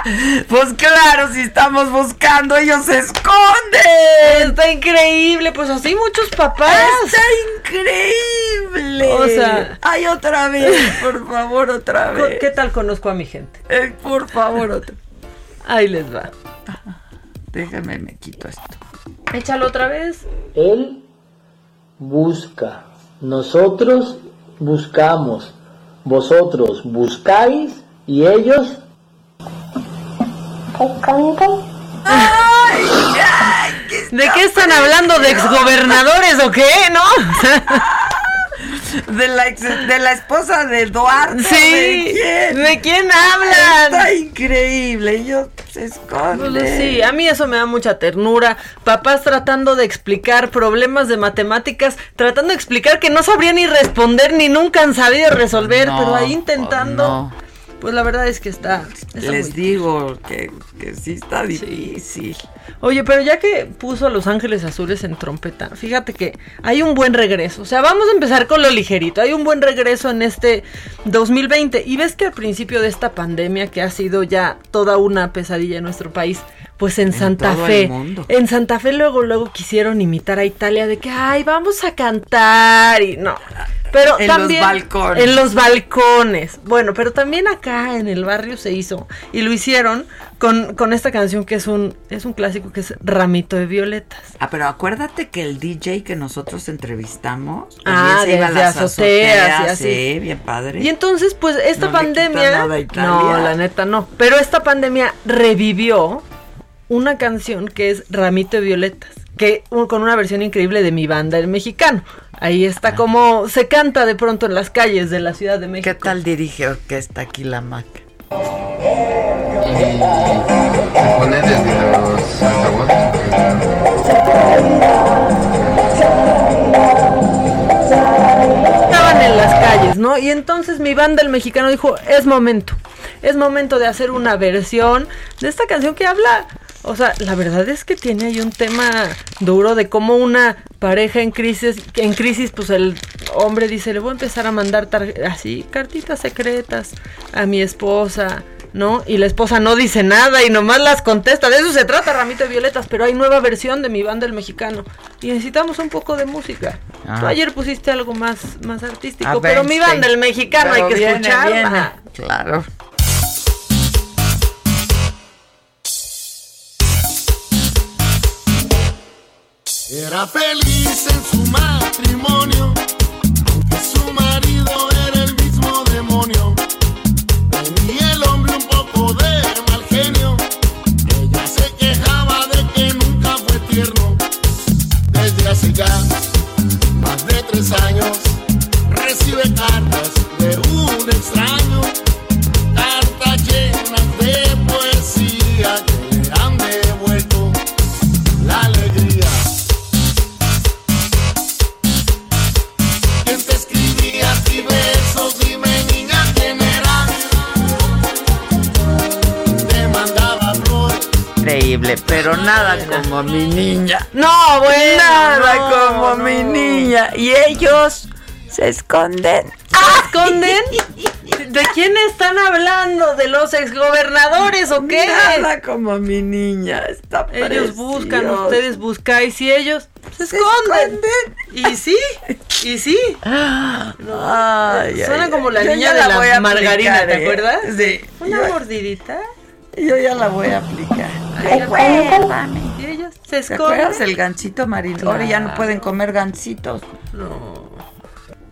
<laughs> Pues claro, si estamos buscando, ellos se esconden. Está increíble, pues así muchos papás. Está increíble. O sea, ay, otra vez, por favor, otra vez. ¿Qué tal conozco a mi gente? Eh, por favor, otra. Ahí les va. Déjame, me quito esto. Échalo otra vez. Él busca, nosotros buscamos, vosotros buscáis y ellos ¿De qué están hablando? ¿De exgobernadores o qué? ¿No? <laughs> De la, de la esposa de Duarte. Sí. ¿De quién? ¿De quién hablan? Está increíble. Ellos se esconden. Pues sí, a mí eso me da mucha ternura. Papás tratando de explicar problemas de matemáticas, tratando de explicar que no sabrían ni responder ni nunca han sabido resolver, No, pero ahí intentando. no. Pues la verdad es que está. está Les muy- digo que, que sí está difícil. Oye, pero ya que puso a Los Ángeles Azules en trompeta, fíjate que hay un buen regreso. O sea, vamos a empezar con lo ligerito. Hay un buen regreso en este 2020. Y ves que al principio de esta pandemia, que ha sido ya toda una pesadilla en nuestro país, pues en, Santa todo Fe. el mundo. En Santa Fe luego, luego quisieron imitar a Italia de que, ay, vamos a cantar. Y no. Pero En los también balcones. en los balcones. Bueno, pero también acá en el barrio se hizo y lo hicieron con, con esta canción que es un es un clásico que es Ramito de Violetas. Ah, pero acuérdate que el DJ que nosotros entrevistamos Ah, se iba a las azoteas y azoteas, así. Sí, bien padre. Y entonces, pues esta No pandemia nada. No, la neta no, pero esta pandemia revivió una canción que es Ramito de Violetas, que un- con una versión increíble de mi banda el mexicano. Ahí Ah. está como se canta de pronto en las calles de la Ciudad de México. ¿Qué tal dirige orquesta aquí la Mac? pone desde los estaban en las calles, ¿no? Y entonces mi banda, el mexicano, dijo, es momento, es momento de hacer una versión de esta canción que habla, o sea, la verdad es que tiene ahí un tema duro de cómo una pareja en crisis, en crisis, pues el hombre dice, le voy a empezar a mandar así cartitas secretas a mi esposa. ¿No? Y la esposa no dice nada y nomás las contesta. De eso se trata, Ramito de Violetas. Pero hay nueva versión de mi banda el mexicano. Y necesitamos un poco de música. Ah. Tú ayer pusiste algo más, más artístico, A pero mi banda, el mexicano, Pero hay que viene, escucharla. viene. Claro. Era feliz en su matrimonio, su marido era el mismo demonio. Tenía el hombre un poco de mal genio, ella se quejaba de que nunca fue tierno. Desde hace ya más de tres años, recibe cartas de un extraño, cartas llenas Increíble, pero nada como mi niña. No, bueno. Nada no, como no. mi niña. Y ellos se esconden. ¿Se esconden? <laughs> ¿De quién están hablando? ¿De los exgobernadores o qué? Nada como mi niña. Está Ellos buscan, ustedes buscáis y ellos se esconden. Y sí, <laughs> y sí. Ay, Suena como la niña de la voy la a margarina, aplicar, ¿te ¿eh? acuerdas? Sí. Una Yo- mordidita. Yo ya la voy a aplicar. Recuérdame. Y ellos se ¿Te acuerdas esconden. el gansito marino? Ahora ya no pueden comer gansitos. No.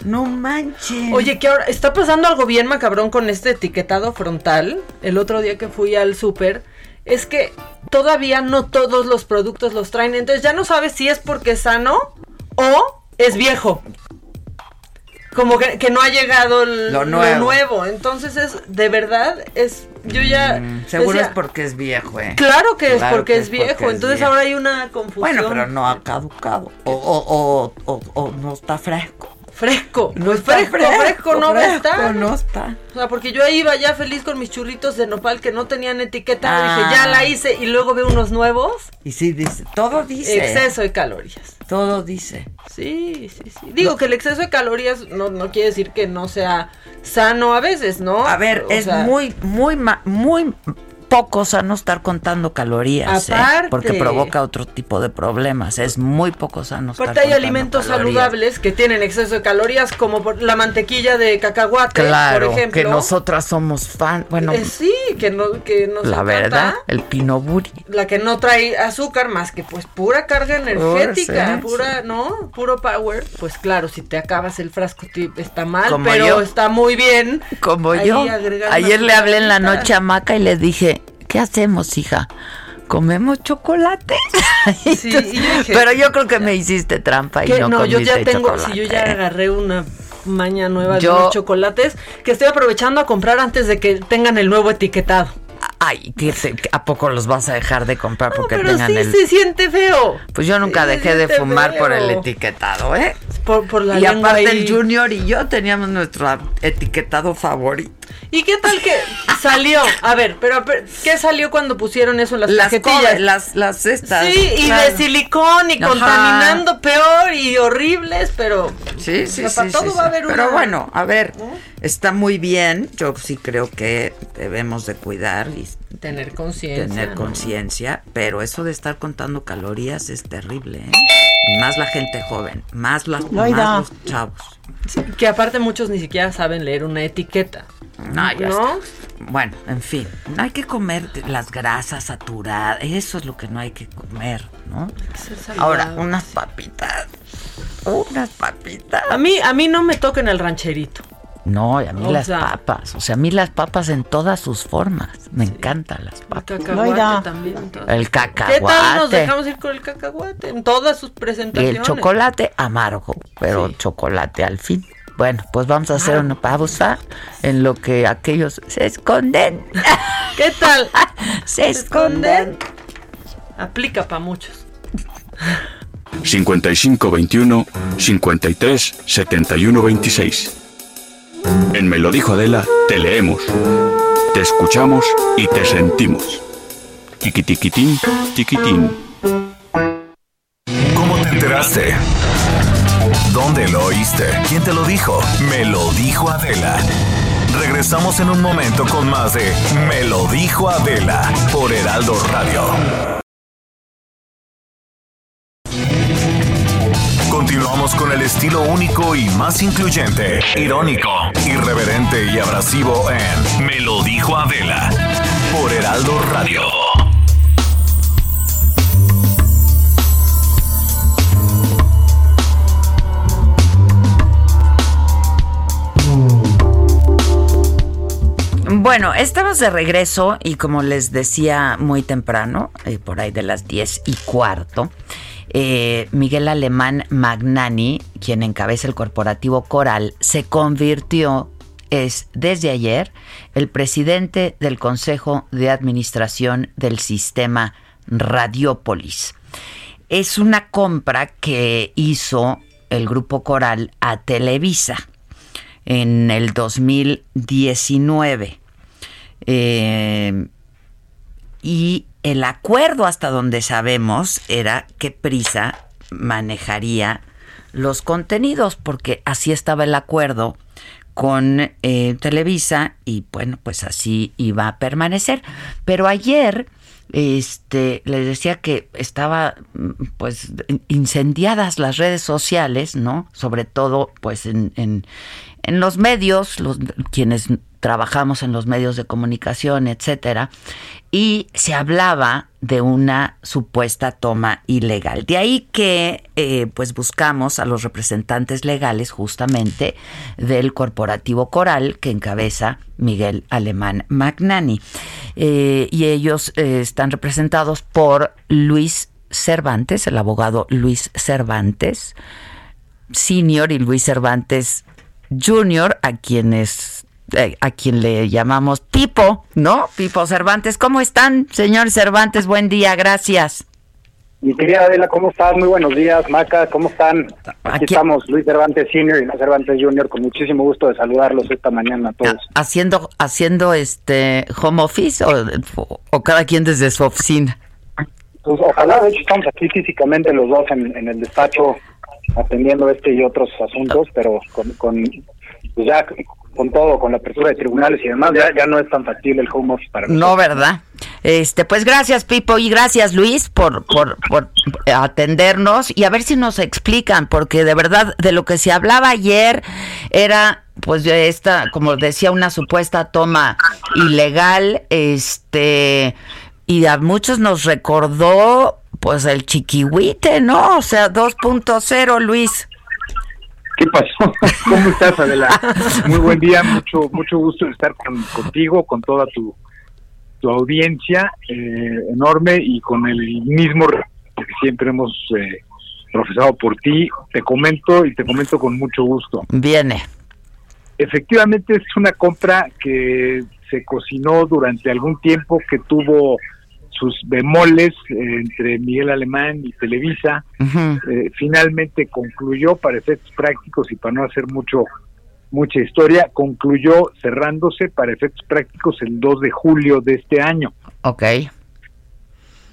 No manches. Oye, que ahora está pasando algo bien macabrón con este etiquetado frontal. El otro día que fui al súper, es que todavía no todos los productos los traen. Entonces ya no sabes si es porque es sano o es viejo. Como que, que no ha llegado el- Lo lo, nuevo. Entonces es, de verdad, es, yo ya... Mm, seguro decía, es porque es viejo, ¿eh? Claro que es porque que es es porque viejo. es Entonces viejo. ahora hay una confusión. Bueno, pero no ha caducado. O, o, o, o, o no está fresco. Fresco. No pues está fresco, fresco, no fresco, estar. no está. O sea, porque yo iba ya feliz con mis churritos de nopal que no tenían etiqueta. Ah. Dije, ya la hice y luego veo unos nuevos. Y sí dice, todo dice. Exceso de calorías. Todo dice. Sí, sí, sí. Digo que el exceso de calorías no, no quiere decir que no sea sano a veces, ¿no? A ver, O es sea, muy, muy, ma- muy poco sano estar contando calorías, ¿eh? Aparte. porque provoca otro tipo de problemas. Es muy poco sano estar Aparte hay alimentos calorías. saludables que tienen exceso de calorías, como por la mantequilla de cacahuate, Claro, por ejemplo. que nosotras somos fan. Bueno, Eh, sí, que no, que nos la verdad, el pinoburi. La que no trae azúcar más que pues pura carga energética, sí, pura, ¿no? Puro power. Pues claro, si te acabas el frasco está mal, Como pero yo. está muy bien. Como ahí yo. Ayer le hablé en la noche a Maca y le dije, ¿qué hacemos, hija? ¿Comemos chocolate? <laughs> Sí, yo dije- Pero yo creo que me hiciste trampa y no, no, yo ya tengo, chocolate. si yo ya agarré una maña nueva de chocolates que estoy aprovechando a comprar antes de que tengan el nuevo etiquetado. Ay, ¿a poco los vas a dejar de comprar porque pero tengan sí el... se siente feo. Pues yo nunca Sí dejé de fumar por el etiquetado, ¿eh? Por, por la y aparte ahí. el Junior y yo teníamos nuestro etiquetado favorito. ¿Y qué tal que salió? A ver, pero, ¿qué salió cuando pusieron eso en las, Las cajetillas? las, las estas. Sí, y claro. de silicón y Ajá. contaminando peor y horribles, pero Sí, sí, o sea, para sí, todo sí, va a sí. haber una Pero bueno, a ver, está muy bien. Yo sí creo que debemos de cuidar y tener conciencia. tener ¿no? conciencia, pero eso de estar contando calorías es terrible, ¿eh? Más la gente joven, más, las, No, más los chavos. Sí, que aparte muchos ni siquiera saben leer una etiqueta. No, ya ¿No? está. Bueno, en fin, no hay que comer las grasas saturadas, eso es lo que no hay que comer, ¿no? Ahora, saludable. unas papitas, unas papitas. A mí, a mí no me toquen el rancherito. No, y a mí O las sea- papas, o sea, a mí las papas en todas sus formas, me encantan las papas. Cacahuate también. entonces. El ¿Qué tal nos cacahuate. dejamos ir con el cacahuate en todas sus Y presentaciones? el chocolate amargo, pero chocolate al fin. Bueno, pues vamos a hacer una pausa en lo que aquellos se esconden. <laughs> ¿Qué tal? <laughs> se esconden. Aplica para muchos. 5521 53 71 26. En Me lo dijo Adela, te leemos, te escuchamos y te sentimos. Tiquitiquitín, tiquitín. ¿Cómo te enteraste? ¿Dónde lo oíste? ¿Quién te lo dijo? Me lo dijo Adela. Regresamos en un momento con más de Me lo dijo Adela por Heraldo Radio. El estilo único y más incluyente, irónico, irreverente y abrasivo en Me lo dijo Adela por Heraldo Radio. Bueno, estamos de regreso y como les decía muy temprano, eh, por ahí de las 10 y cuarto, eh, Miguel Alemán Magnani, quien encabeza el corporativo Coral, se convirtió, es desde ayer, el presidente del Consejo de Administración del Sistema Radiopolis. Es una compra que hizo el grupo Coral a Televisa en el 2019. Eh, y el acuerdo hasta donde sabemos era que Prisa manejaría los contenidos, porque así estaba el acuerdo con eh, Televisa y bueno, pues así iba a permanecer. Pero ayer este les decía que estaba mm, pues incendiadas las redes sociales, ¿no? Sobre todo pues en, en, en los medios, los quienes trabajamos en los medios de comunicación, etcétera, y se hablaba de una supuesta toma ilegal. De ahí que eh, pues buscamos a los representantes legales justamente del corporativo Coral que encabeza Miguel Alemán Magnani. Eh, y ellos eh, están representados por Luis Cervantes, el abogado Luis Cervantes Senior y Luis Cervantes Junior, a quienes eh, a quien le llamamos Pipo, ¿no? Pipo Cervantes. ¿Cómo están, señor Cervantes? Buen día, gracias. Mi querida Adela, ¿cómo estás? Muy buenos días, Maca, ¿cómo están? Aquí, estamos, Luis Cervantes Senior y Luis Cervantes Junior, con muchísimo gusto de saludarlos esta mañana a todos. Haciendo, haciendo este home office o, o cada quien desde su oficina. Pues ojalá, de hecho estamos aquí físicamente los dos en, en el despacho atendiendo este y otros asuntos, pero con, con pues ya con todo, con la apertura de tribunales y demás, ya, ya no es tan factible el home office para nosotros. No, ¿verdad? Este, pues gracias Pipo y gracias Luis por, por, por atendernos y a ver si nos explican, porque de verdad de lo que se hablaba ayer era pues de esta, como decía, una supuesta toma ilegal, este, y a muchos nos recordó pues el chiquihuite, ¿no? O sea, 2.0, Luis. ¿Qué pasó? <laughs> ¿Cómo estás, Adela? Muy buen día, mucho mucho gusto estar con, contigo, con toda tu, tu audiencia eh, enorme y con el mismo que siempre hemos eh, profesado por ti. Te comento y te comento con mucho gusto. Viene, efectivamente es una compra que se cocinó durante algún tiempo, que tuvo sus bemoles eh, entre Miguel Alemán y Televisa. Eh, finalmente concluyó para efectos prácticos y para no hacer mucho mucha historia, concluyó cerrándose para efectos prácticos el 2 de julio de este año. Ok.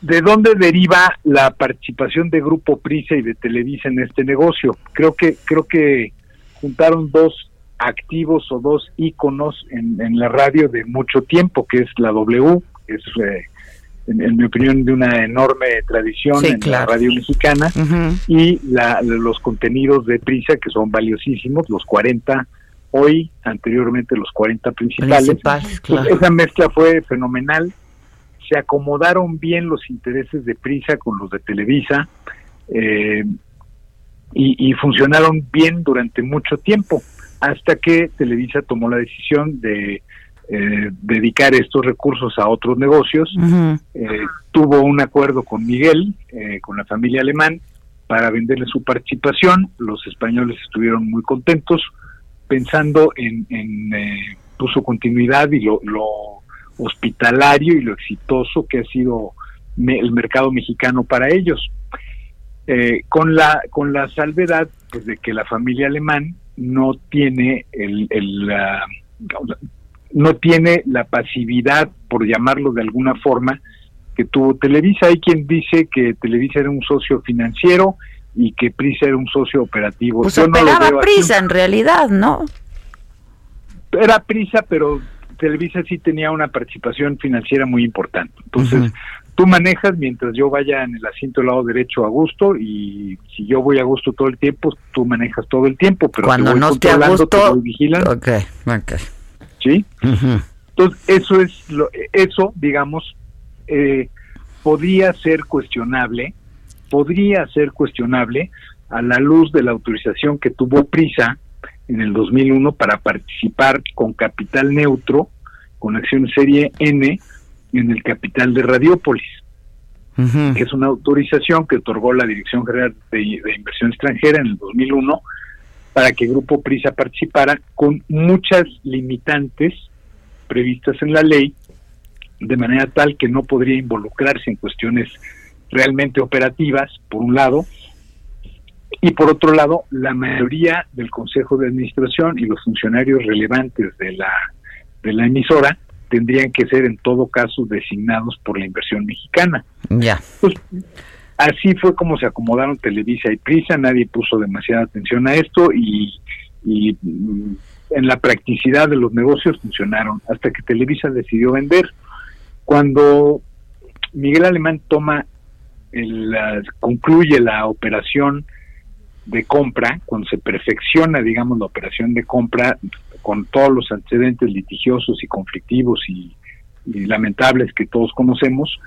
¿De dónde deriva la participación de Grupo Prisa y de Televisa en este negocio? Creo que creo que juntaron dos activos o dos íconos en, en la radio de mucho tiempo, que es la W, que es eh, en, mi opinión, de una enorme tradición en la radio mexicana, y la, los contenidos de Prisa, que son valiosísimos, los 40 hoy, anteriormente los 40 principales. Pues esa mezcla fue fenomenal, se acomodaron bien los intereses de Prisa con los de Televisa, eh, y, y funcionaron bien durante mucho tiempo, hasta que Televisa tomó la decisión de eh, dedicar estos recursos a otros negocios. Eh, tuvo un acuerdo con Miguel, eh, con la familia alemán, para venderle su participación. Los españoles estuvieron muy contentos, pensando en, en pues, su continuidad y lo, hospitalario y lo exitoso que ha sido el mercado mexicano para ellos. con la con la salvedad pues, de que la familia alemán no tiene el, el no tiene la pasividad, por llamarlo de alguna forma, que tuvo Televisa. Hay quien dice que Televisa era un socio financiero y que Prisa era un socio operativo. Pues operaba Prisa en realidad, ¿no? Era Prisa, pero Televisa sí tenía una participación financiera muy importante. Entonces, tú manejas mientras yo vaya en el asiento del lado derecho a gusto y si yo voy a gusto todo el tiempo, tú manejas todo el tiempo. Pero cuando no esté a gusto, ok, ¿sí? Entonces, eso es, lo, eso, digamos, eh, podría ser cuestionable, podría ser cuestionable a la luz de la autorización que tuvo Prisa en el 2001 para participar con capital neutro, con acción serie N, en el capital de Radiópolis. que es una autorización que otorgó la Dirección General de, de Inversión Extranjera en el 2001 para que Grupo Prisa participara con muchas limitantes previstas en la ley, de manera tal que no podría involucrarse en cuestiones realmente operativas, por un lado, y por otro lado, la mayoría del Consejo de Administración y los funcionarios relevantes de la, de la emisora tendrían que ser en todo caso designados por la inversión mexicana. Ya. Pues, Así fue como se acomodaron Televisa y Prisa, nadie puso demasiada atención a esto y, mm, en la practicidad de los negocios funcionaron hasta que Televisa decidió vender. Cuando Miguel Alemán toma, el, concluye la operación de compra, cuando se perfecciona, digamos, la operación de compra con todos los antecedentes litigiosos y conflictivos y lamentables que todos conocemos,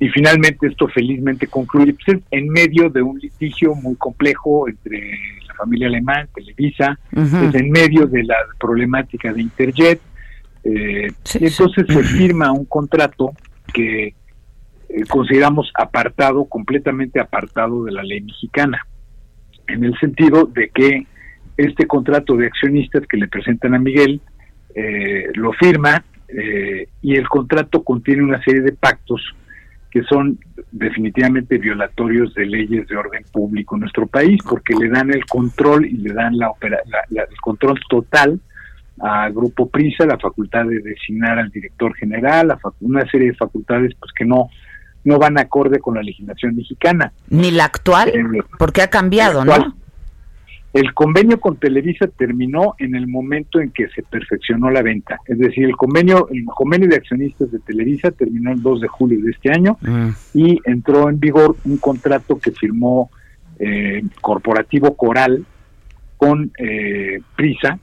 y finalmente esto felizmente concluye pues, en medio de un litigio muy complejo entre la familia alemán, Televisa, en medio de la problemática de Interjet, eh, y entonces se firma un contrato que eh, consideramos apartado, completamente apartado de la ley mexicana, en el sentido de que este contrato de accionistas que le presentan a Miguel eh, lo firma y el contrato contiene una serie de pactos que son definitivamente violatorios de leyes de orden público en nuestro país, porque le dan el control y le dan la, el control total a Grupo Prisa, la facultad de designar al director general, una serie de facultades pues que no no van acorde con la legislación mexicana. Ni la actual, eh, porque ha cambiado, ¿no? El convenio con Televisa terminó en el momento en que se perfeccionó la venta. Es decir, el convenio, el convenio de accionistas de Televisa terminó el 2 de julio de este año mm. y entró en vigor un contrato que firmó eh, Corporativo Coral con eh, Prisa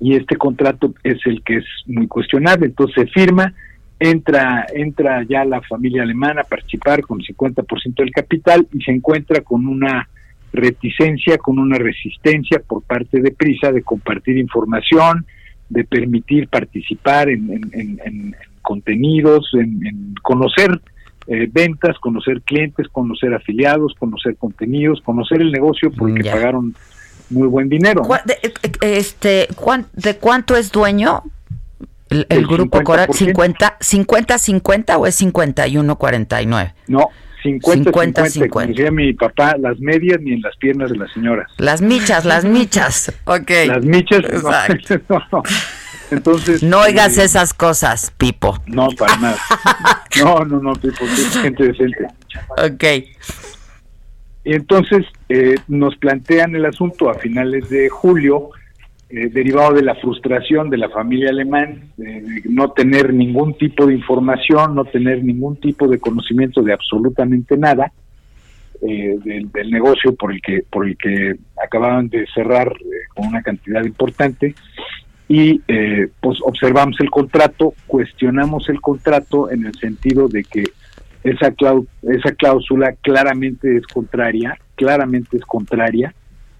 y este contrato es el que es muy cuestionable. Entonces se firma, entra, entra ya la familia alemana a participar con 50% del capital y se encuentra con una reticencia, con una resistencia por parte de Prisa de compartir información, de permitir participar en, contenidos, en, conocer eh, ventas, conocer clientes, conocer afiliados, conocer contenidos, conocer el negocio porque pagaron muy buen dinero. De, eh, este, ¿De cuánto es dueño el, grupo Coral? ¿50, 50, 50 o es 51, 49? No, 50, 50, Decía mi papá, las medias ni en las piernas de las señoras. Las michas, las michas. Ok. Las michas. <laughs> No, Entonces. No oigas eh, esas cosas, Pipo. No, para nada. <laughs> No, no, no, Pipo, es gente decente. Ok. Y entonces eh, nos plantean el asunto a finales de julio, eh, derivado de la frustración de la familia alemán, de no tener ningún tipo de información, no tener ningún tipo de conocimiento de absolutamente nada del, del, negocio por el que por el que acababan de cerrar con una cantidad importante. Y eh, pues observamos el contrato, cuestionamos el contrato en el sentido de que esa, esa cláusula claramente es contraria, claramente es contraria,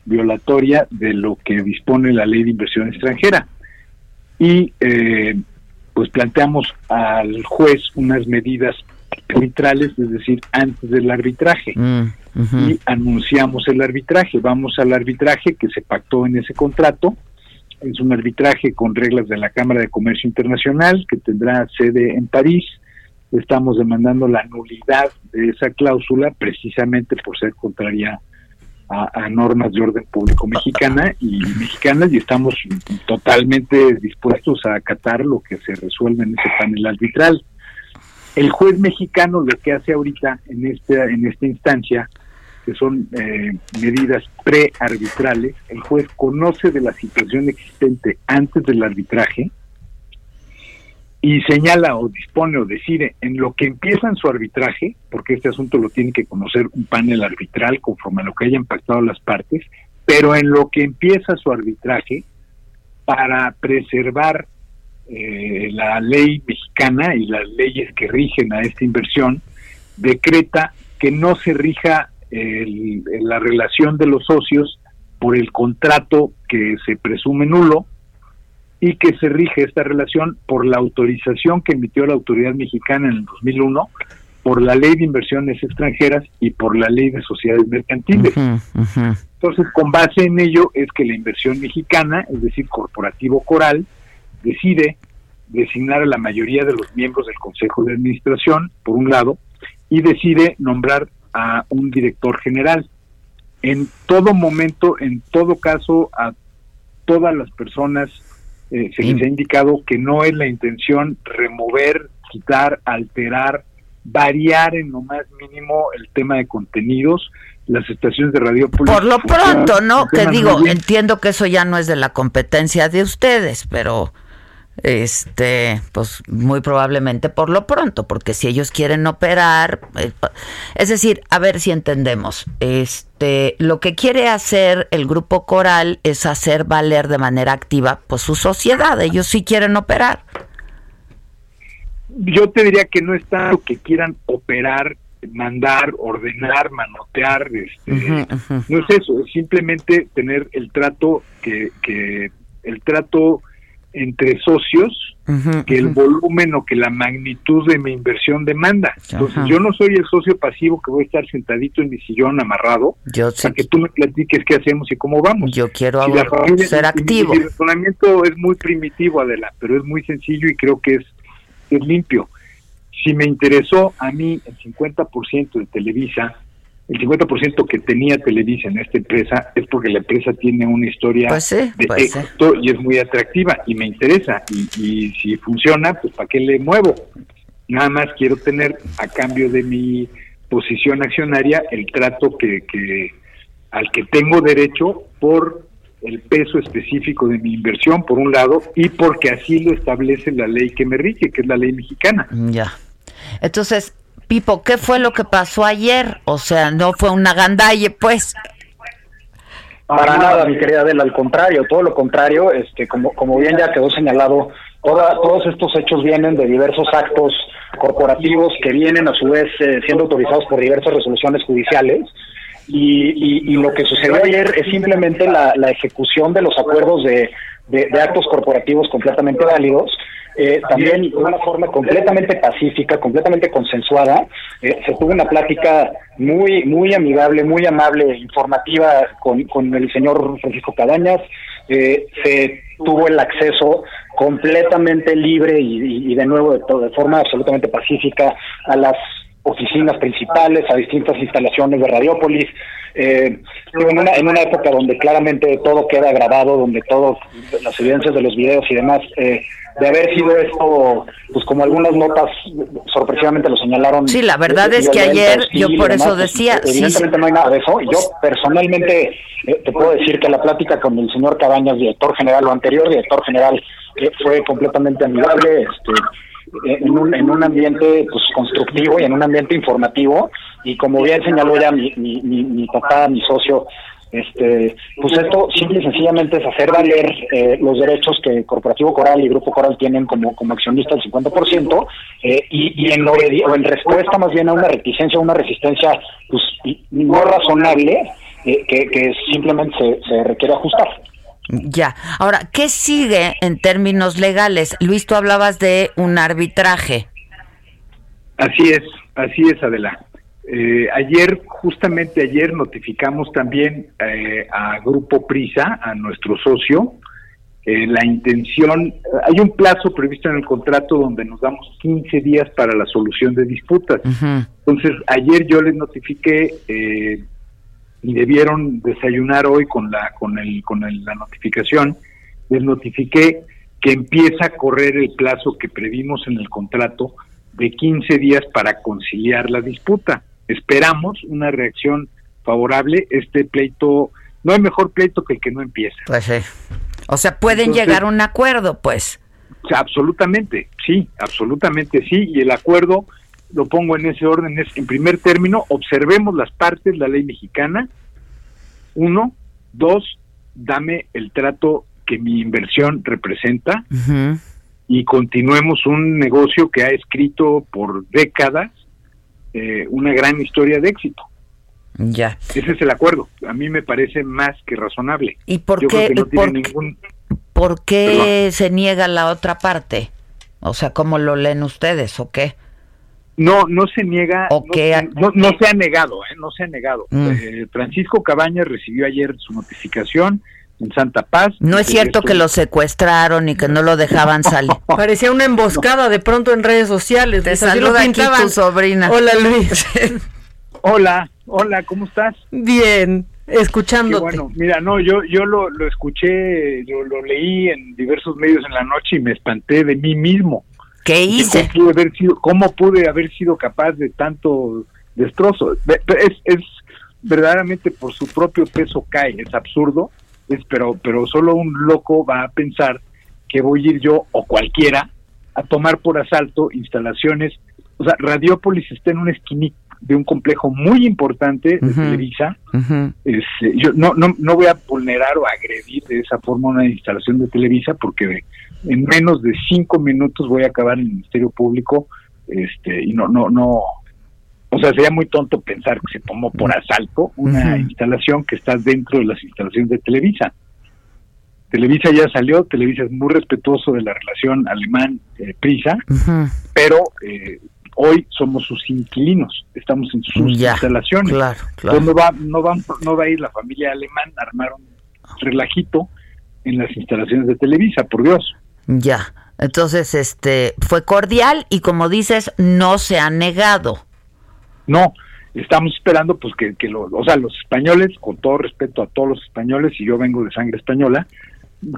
violatoria de lo que dispone la ley de inversión extranjera. Y eh, pues planteamos al juez unas medidas arbitrales, es decir, antes del arbitraje. Mm, y anunciamos el arbitraje. Vamos al arbitraje que se pactó en ese contrato es un arbitraje con reglas de la Cámara de Comercio Internacional que tendrá sede en París. Estamos demandando la nulidad de esa cláusula precisamente por ser contraria a, normas de orden público mexicana y mexicanas y estamos totalmente dispuestos a acatar lo que se resuelve en ese panel arbitral. El juez mexicano lo que hace ahorita en esta en esta instancia que son eh, medidas prearbitrales, el juez conoce de la situación existente antes del arbitraje y señala o dispone o decide en lo que empieza en su arbitraje, porque este asunto lo tiene que conocer un panel arbitral conforme a lo que hayan pactado las partes, pero en lo que empieza su arbitraje para preservar eh, la ley mexicana y las leyes que rigen a esta inversión, decreta que no se rija el, la relación de los socios por el contrato que se presume nulo y que se rige esta relación por la autorización que emitió la autoridad mexicana en el 2001 por la ley de inversiones extranjeras y por la ley de sociedades mercantiles. Entonces, con base en ello es que la inversión mexicana, es decir, Corporativo Coral, decide designar a la mayoría de los miembros del Consejo de Administración, por un lado, y decide nombrar a un director general. En todo momento, en todo caso, a todas las personas eh, se les ha indicado que no es la intención remover, quitar, alterar, variar en lo más mínimo el tema de contenidos. Las estaciones de radio Por lo pronto, ¿no? Que digo, entiendo que eso ya no es de la competencia de ustedes, pero este, pues muy probablemente por lo pronto, porque si ellos quieren operar, eh, es decir, a ver si entendemos, este, lo que quiere hacer el grupo Coral es hacer valer de manera activa, pues su sociedad, ellos sí quieren operar. Yo te diría que no está lo que quieran operar, mandar, ordenar, manotear, este, no es eso, es simplemente tener el trato que, que el trato entre socios que el volumen o que la magnitud de mi inversión demanda. Entonces, yo no soy el socio pasivo que voy a estar sentadito en mi sillón amarrado yo para que tú me platiques qué hacemos y cómo vamos. Yo quiero ser activo. el razonamiento es muy primitivo, Adela, pero es muy sencillo y creo que es, es limpio. Si me interesó a mí el 50% de Televisa, el 50% que tenía Televisa en esta empresa es porque la empresa tiene una historia pues de éxito y es muy atractiva y me interesa. Y, si funciona, pues ¿para qué le muevo? Nada más quiero tener a cambio de mi posición accionaria el trato que, que al que tengo derecho por el peso específico de mi inversión, por un lado, y porque así lo establece la ley que me rige, que es la ley mexicana. Ya. Entonces, Pipo, ¿qué fue lo que pasó ayer? O sea, no fue una gandalle, pues. Para nada, mi querida Adela, al contrario, todo lo contrario, este, como, como bien ya quedó señalado, toda, todos estos hechos vienen de diversos actos corporativos que vienen a su vez eh, siendo autorizados por diversas resoluciones judiciales. Y, y, lo que sucedió ayer es simplemente la, la ejecución de los acuerdos de de, actos corporativos completamente válidos. Eh, también de una forma completamente pacífica, completamente consensuada. Eh, se tuvo una plática muy muy amigable, muy amable, informativa con, con el señor Francisco Cabañas. Eh, se tuvo el acceso completamente libre y, de nuevo de forma absolutamente pacífica a las oficinas principales, a distintas instalaciones de Radiópolis, eh, en, una, en una época donde claramente todo queda grabado, donde todas las evidencias de los videos y demás, eh, de haber sido esto, pues como algunas notas sorpresivamente lo señalaron. Sí, la verdad es que ayer yo por eso pues, decía. evidentemente no hay nada de eso. Yo personalmente eh, te puedo decir que la plática con el señor Cabañas, director general o anterior director general, fue completamente amigable. Este, en un, en un ambiente pues constructivo y en un ambiente informativo y como bien señaló ya mi, mi, mi, papá, mi socio, este, pues esto simple y sencillamente es hacer valer eh, los derechos que Corporativo Coral y Grupo Coral tienen como, como accionista del 50% eh, y, y en, o en respuesta más bien a una reticencia, una resistencia pues no razonable eh, que, que simplemente se, se requiere ajustar. Ya. Ahora, ¿qué sigue en términos legales? Luis, tú hablabas de un arbitraje. Así es, así es, Adela. Eh, ayer, justamente ayer, notificamos también eh, a Grupo Prisa, a nuestro socio, eh, la intención, hay un plazo previsto en el contrato donde nos damos 15 días para la solución de disputas. Entonces, ayer yo les notifiqué y debieron desayunar hoy con la con el con la notificación les notifiqué que empieza a correr el plazo que previmos en el contrato de 15 días para conciliar la disputa. Esperamos una reacción favorable. Este pleito, no hay mejor pleito que el que no empieza. Pues sí. O sea, pueden llegar a un acuerdo, pues. Absolutamente, sí, absolutamente sí. Y el acuerdo lo pongo en ese orden, es en primer término, observemos las partes, la ley mexicana, uno, dos, dame el trato que mi inversión representa y continuemos un negocio que ha escrito por décadas eh, una gran historia de éxito. Ya. Ese es el acuerdo. A mí me parece más que razonable. ¿Y por qué, por, qué se niega la otra parte? O sea, ¿cómo lo leen ustedes o qué? No, no se niega, no, no, se ha negado, ¿eh? no se ha negado. Mm. Eh, Francisco Cabañas recibió ayer su notificación en Santa Paz. No es cierto que lo secuestraron y que no lo dejaban <laughs> salir. Parecía una emboscada de pronto en redes sociales. Te saluda aquí tu sobrina. Hola Luis. <laughs> hola, hola, ¿cómo estás? Bien, escuchándote. bueno, mira, no, yo yo lo, lo escuché, lo, lo leí en diversos medios en la noche y me espanté de mí mismo. ¿Qué hice? ¿Cómo pude haber sido, cómo pude haber sido capaz de tanto destrozo? Es, es verdaderamente por su propio peso cae, es absurdo, es, pero, pero solo un loco va a pensar que voy a ir yo o cualquiera a tomar por asalto instalaciones. O sea, Radiópolis está en una esquinita de un complejo muy importante de Televisa. Este, yo no, no, no voy a vulnerar o agredir de esa forma una instalación de Televisa porque en menos de cinco minutos voy a acabar en el Ministerio Público este y no no no o sea sería muy tonto pensar que se tomó por asalto una instalación que está dentro de las instalaciones de Televisa. Televisa ya salió Televisa es muy respetuoso de la relación alemán eh, Prisa pero eh, hoy somos sus inquilinos estamos en sus instalaciones claro, claro. no va no va no va a ir la familia alemán a armar un relajito en las instalaciones de Televisa por Dios ya, entonces este fue cordial y como dices, no se ha negado. No, estamos esperando pues que, que o sea, los españoles, con todo respeto a todos los españoles, y yo vengo de sangre española,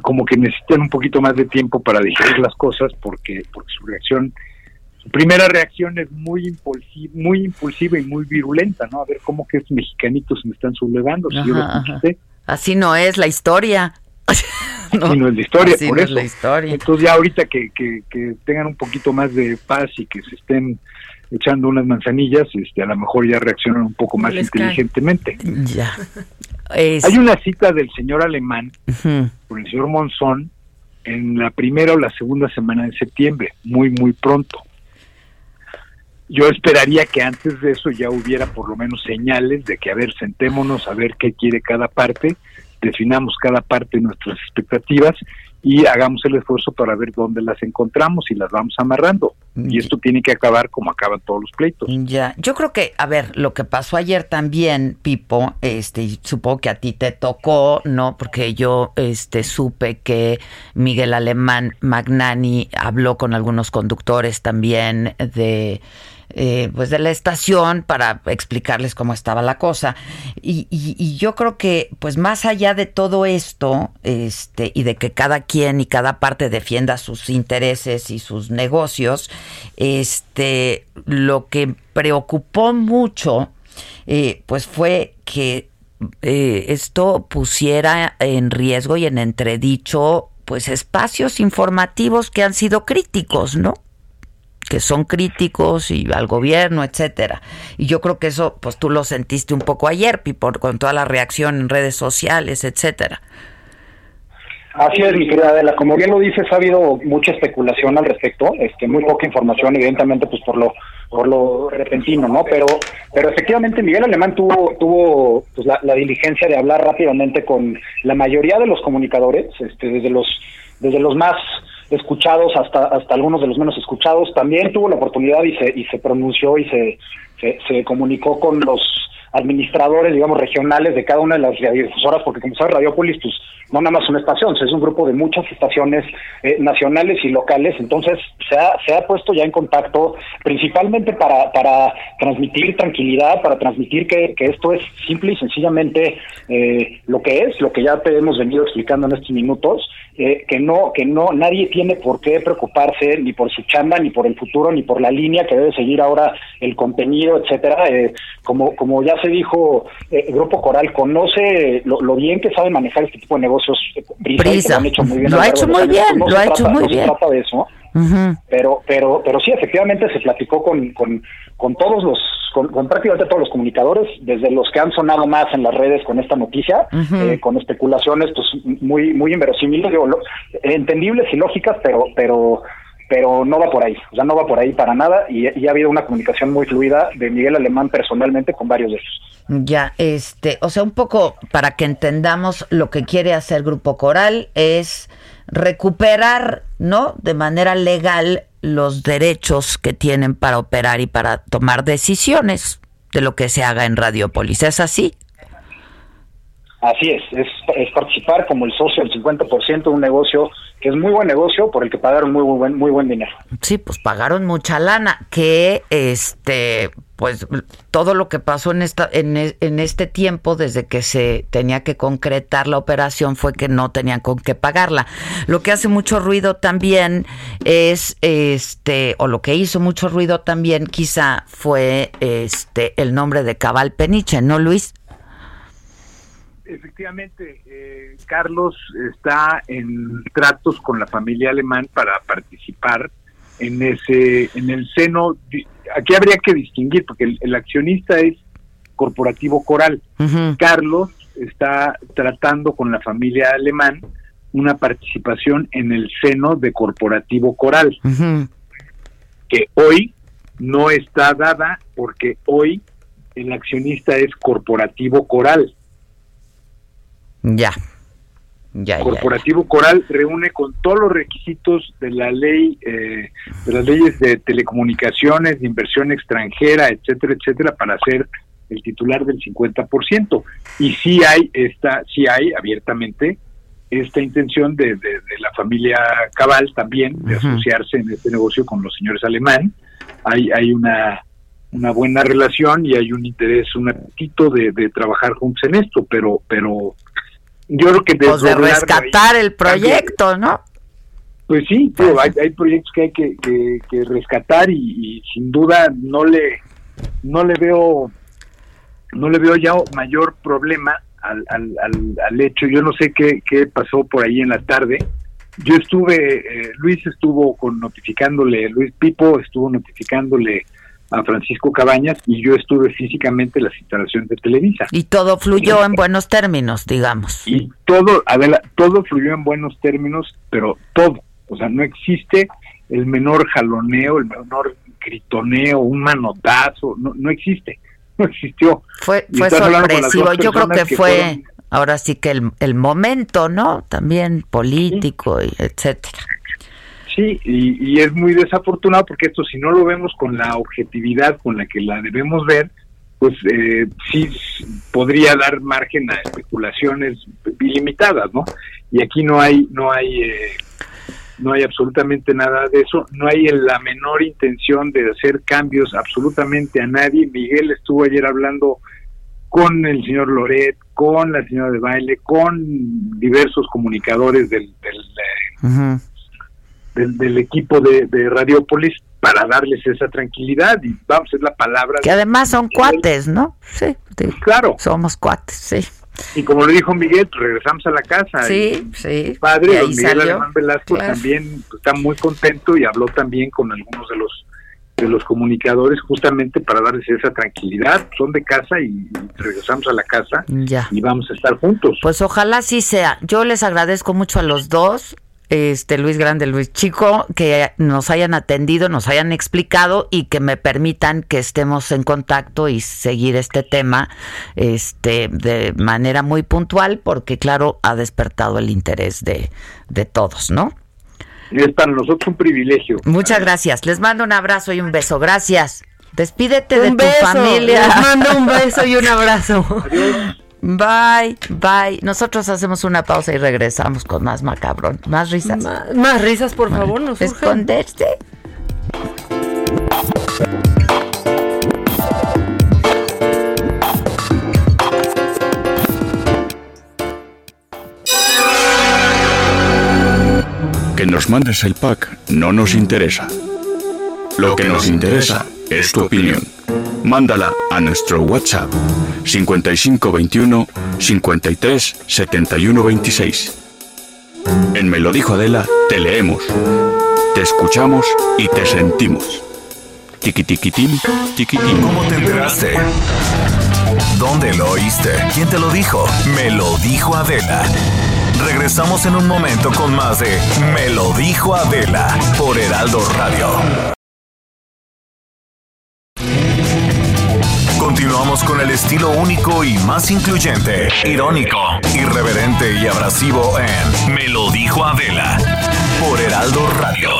como que necesitan un poquito más de tiempo para digerir las cosas porque, porque su reacción, primera reacción es muy impulsiva, muy impulsiva y muy virulenta, ¿no? A ver cómo que estos mexicanitos se me están sublevando. Así no es la historia. <laughs> no, no es la historia, por eso. la historia. Entonces ya ahorita que, que, tengan un poquito más de paz y que se estén echando unas manzanillas, este, a lo mejor ya reaccionan un poco más inteligentemente. Ya. Hay una cita del señor alemán con el señor Monzón en la primera o la segunda semana de septiembre, muy, muy pronto. Yo esperaría que antes de eso ya hubiera por lo menos señales de que, a ver, sentémonos a ver qué quiere cada parte definamos cada parte de nuestras expectativas y hagamos el esfuerzo para ver dónde las encontramos y las vamos amarrando. Y esto tiene que acabar como acaban todos los pleitos. Ya, yo creo que, a ver, lo que pasó ayer también, Pipo, este, supongo que a ti te tocó, ¿no? Porque yo, este, supe que Miguel Alemán Magnani habló con algunos conductores también de eh, pues de la estación para explicarles cómo estaba la cosa. Y, y, yo creo que, pues más allá de todo esto, este, y de que cada quien y cada parte defienda sus intereses y sus negocios, este, lo que preocupó mucho, eh, pues fue que eh, esto pusiera en riesgo y en entredicho pues espacios informativos que han sido críticos, ¿no? Que son críticos y al gobierno, etcétera. Y yo creo que eso, pues tú lo sentiste un poco ayer, por con toda la reacción en redes sociales, etcétera. Así es, mi querida Adela. Como bien lo dices, ha habido mucha especulación al respecto, este, muy poca información, evidentemente, pues por lo por lo repentino, ¿no? Pero pero efectivamente Miguel Alemán tuvo tuvo pues, la, la diligencia de hablar rápidamente con la mayoría de los comunicadores, este, desde los desde los más escuchados hasta hasta algunos de los menos escuchados. También tuvo la oportunidad y se y se pronunció y se, se, se comunicó con los administradores, digamos, regionales de cada una de las radiodifusoras, porque como sabe Radiopolis, pues no nada más una estación, es un grupo de muchas estaciones eh, nacionales y locales, entonces se ha, se ha puesto ya en contacto principalmente para, para transmitir tranquilidad, para transmitir que, que esto es simple y sencillamente eh, lo que es, lo que ya te hemos venido explicando en estos minutos, eh, que no, que no, nadie tiene por qué preocuparse ni por su chamba, ni por el futuro, ni por la línea que debe seguir ahora el contenido, etcétera. Eh, como, como ya se dijo, eh, el Grupo Coral conoce lo, lo, bien que sabe manejar este tipo de negocios. Brisa, lo, han hecho muy bien. Lo ha hecho muy bien, lo ha hecho muy bien. Se trata de eso. Pero, pero, pero sí, efectivamente se platicó con, con, con todos los, con, con, prácticamente todos los comunicadores, desde los que han sonado más en las redes con esta noticia, eh, con especulaciones, pues muy, muy inverosímiles, digo, lo, entendibles y lógicas, pero, pero, pero no va por ahí, o sea, no va por ahí para nada, y, y ha habido una comunicación muy fluida de Miguel Alemán personalmente con varios de ellos. Ya, este, o sea, un poco para que entendamos lo que quiere hacer Grupo Coral es recuperar, ¿no? De manera legal los derechos que tienen para operar y para tomar decisiones de lo que se haga en Radiopolis. ¿Es así? Así es, es, participar como el socio del 50% de un negocio que es muy buen negocio por el que pagaron muy, muy buen muy buen dinero. Sí, pues pagaron mucha lana, que este pues todo lo que pasó en esta en, en, este tiempo desde que se tenía que concretar la operación fue que no tenían con qué pagarla. Lo que hace mucho ruido también es este o lo que hizo mucho ruido también quizá fue este el nombre de Cabal Peniche, ¿no, Luis? Efectivamente, eh, Carlos está en tratos con la familia alemán para participar en ese, en el seno. Aquí habría que distinguir porque el, el accionista es corporativo Coral. Uh -huh. Carlos está tratando con la familia alemán una participación en el seno de corporativo Coral, uh -huh. que hoy no está dada porque hoy el accionista es corporativo Coral. Ya. Ya, Corporativo ya. Coral reúne con todos los requisitos de la ley, eh, de las leyes de telecomunicaciones, de inversión extranjera, etcétera, etcétera, para ser el titular del 50%. Y sí hay esta, sí hay abiertamente esta intención de, de, de la familia Cabal también de uh -huh. asociarse en este negocio con los señores alemán. Hay, hay una, una buena relación y hay un interés, un apetito de, de trabajar juntos en esto, pero, pero yo creo que pues de rescatar ahí, el proyecto, ¿no? Pues sí, tío, hay, hay, proyectos que hay que, que, que rescatar y, y, sin duda no le no le veo no le veo ya mayor problema al, al, al, al hecho. Yo no sé qué, qué pasó por ahí en la tarde. Yo estuve, eh, Luis estuvo con notificándole, Luis Pipo estuvo notificándole a Francisco Cabañas y yo estuve físicamente en las instalaciones de Televisa. Y todo fluyó en buenos términos, digamos. Y todo, Adela, todo fluyó en buenos términos, pero todo. O sea, no existe el menor jaloneo, el menor gritoneo, un manotazo, no, no existe, <laughs> no existió. Fue, fue sorpresivo, yo creo que, que fue... ahora sí que el, el momento, ¿no? También político, y etcétera. Sí, y, y, es muy desafortunado porque esto si no lo vemos con la objetividad con la que la debemos ver, pues eh, sí podría dar margen a especulaciones ilimitadas, ¿no? Y aquí no hay, no hay, eh, no hay absolutamente nada de eso, no hay la menor intención de hacer cambios absolutamente a nadie. Miguel estuvo ayer hablando con el señor Loret, con la señora de baile, con diversos comunicadores del, del, del, equipo de, de Radiopolis para darles esa tranquilidad y vamos, es la palabra. Que además son cuates, ¿no? Sí, claro. Somos cuates, sí. Y como le dijo Miguel, pues regresamos a la casa. Sí, sí. Padre, don Miguel Alemán Velasco también está muy contento y habló también con algunos de los de los comunicadores justamente para darles esa tranquilidad. Son de casa y regresamos a la casa ya. y vamos a estar juntos. Pues ojalá sí sea. Yo les agradezco mucho a los dos este Luis Grande, Luis Chico, que nos hayan atendido, nos hayan explicado y que me permitan que estemos en contacto y seguir este tema este de manera muy puntual, porque claro, ha despertado el interés de, de todos, ¿no? Es para nosotros un privilegio. Muchas gracias. Les mando un abrazo y un beso. Gracias. Despídete un de beso. tu familia. Les mando un beso y un abrazo. Adiós. Bye, bye. Nosotros hacemos una pausa y regresamos con más macabrón. Más risas. Más, más risas, por favor, nos Esconderse. Que nos mandes el pack no nos interesa. Lo que nos interesa es tu opinión. Mándala a nuestro WhatsApp 5521 53 71 26. En Me lo dijo Adela, te leemos, te escuchamos y te sentimos. Tiquitiquitín, tiquitín. ¿Cómo te enteraste? ¿Dónde lo oíste? ¿Quién te lo dijo? Me lo dijo Adela. Regresamos en un momento con más de Me lo dijo Adela por Heraldo Radio. Continuamos con el estilo único y más incluyente, irónico, irreverente y abrasivo en Me lo dijo Adela por Heraldo Radio.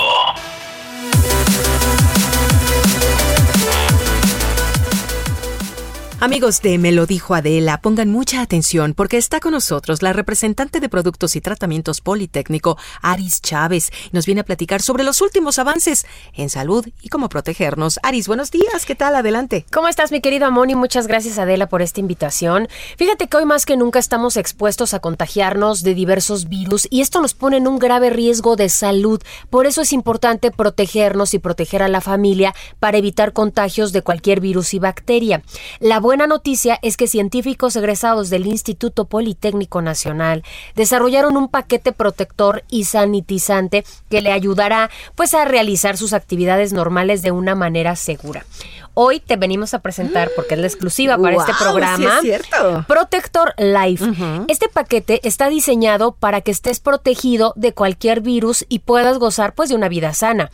Amigos de Me lo dijo Adela, pongan mucha atención porque está con nosotros la representante de Productos y Tratamientos Politécnico, Aris Chávez. Nos viene a platicar sobre los últimos avances en salud y cómo protegernos. Aris, buenos días, ¿qué tal? Adelante. ¿Cómo estás, mi querida Moni? Muchas gracias, Adela, por esta invitación. Fíjate que hoy más que nunca estamos expuestos a contagiarnos de diversos virus y esto nos pone en un grave riesgo de salud. Por eso es importante protegernos y proteger a la familia para evitar contagios de cualquier virus y bacteria. La buena noticia es que científicos egresados del Instituto Politécnico Nacional desarrollaron un paquete protector y sanitizante que le ayudará pues a realizar sus actividades normales de una manera segura. Hoy te venimos a presentar, porque es la exclusiva para este programa, sí es cierto. Protector Life. Este paquete está diseñado para que estés protegido de cualquier virus y puedas gozar pues de una vida sana.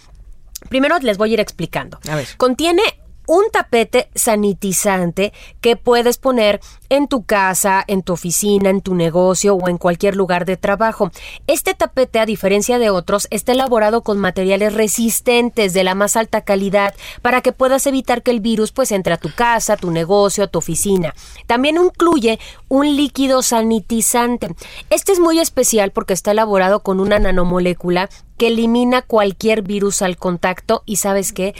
Primero les voy a ir explicando. A ver. Contiene un tapete sanitizante que puedes poner en tu casa, en tu oficina, en tu negocio o en cualquier lugar de trabajo. Este tapete, a diferencia de otros, está elaborado con materiales resistentes de la más alta calidad para que puedas evitar que el virus pues entre a tu casa, tu negocio, a tu oficina. También incluye un líquido sanitizante. Este es muy especial porque está elaborado con una nanomolécula que elimina cualquier virus al contacto y sabes qué,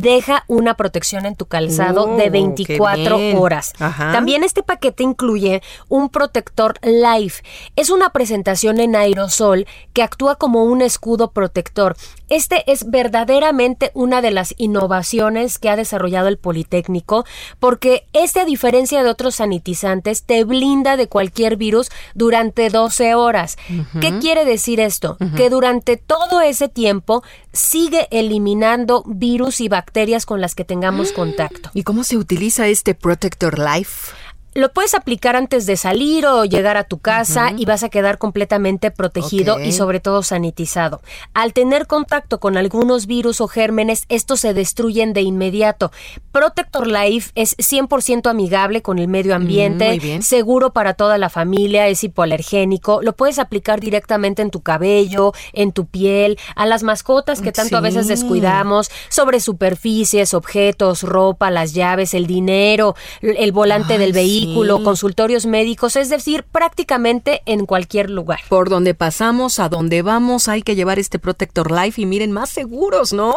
deja una protección en tu calzado Oh, de qué 24 bien. horas. Ajá. También este paquete incluye un protector Life. Es una presentación en aerosol que actúa como un escudo protector. Este es verdaderamente una de las innovaciones que ha desarrollado el Politécnico porque este a diferencia de otros sanitizantes te blinda de cualquier virus durante 12 horas. ¿Qué quiere decir esto? Que durante todo ese tiempo sigue eliminando virus y bacterias con las que tengamos contacto. ¿Y cómo se utiliza este Protector Life? Lo puedes aplicar antes de salir o llegar a tu casa y vas a quedar completamente protegido y sobre todo sanitizado. Al tener contacto con algunos virus o gérmenes, estos se destruyen de inmediato. Protector Life es 100% amigable con el medio ambiente, Mm, bien. seguro para toda la familia, es hipoalergénico, lo puedes aplicar directamente en tu cabello, en tu piel, a las mascotas que tanto a veces descuidamos, sobre superficies, objetos, ropa, las llaves, el dinero, el volante Ay, del vehículo, sí. consultorios médicos, es decir, prácticamente en cualquier lugar. Por donde pasamos, a donde vamos, hay que llevar este Protector Life y miren, más seguros, ¿no?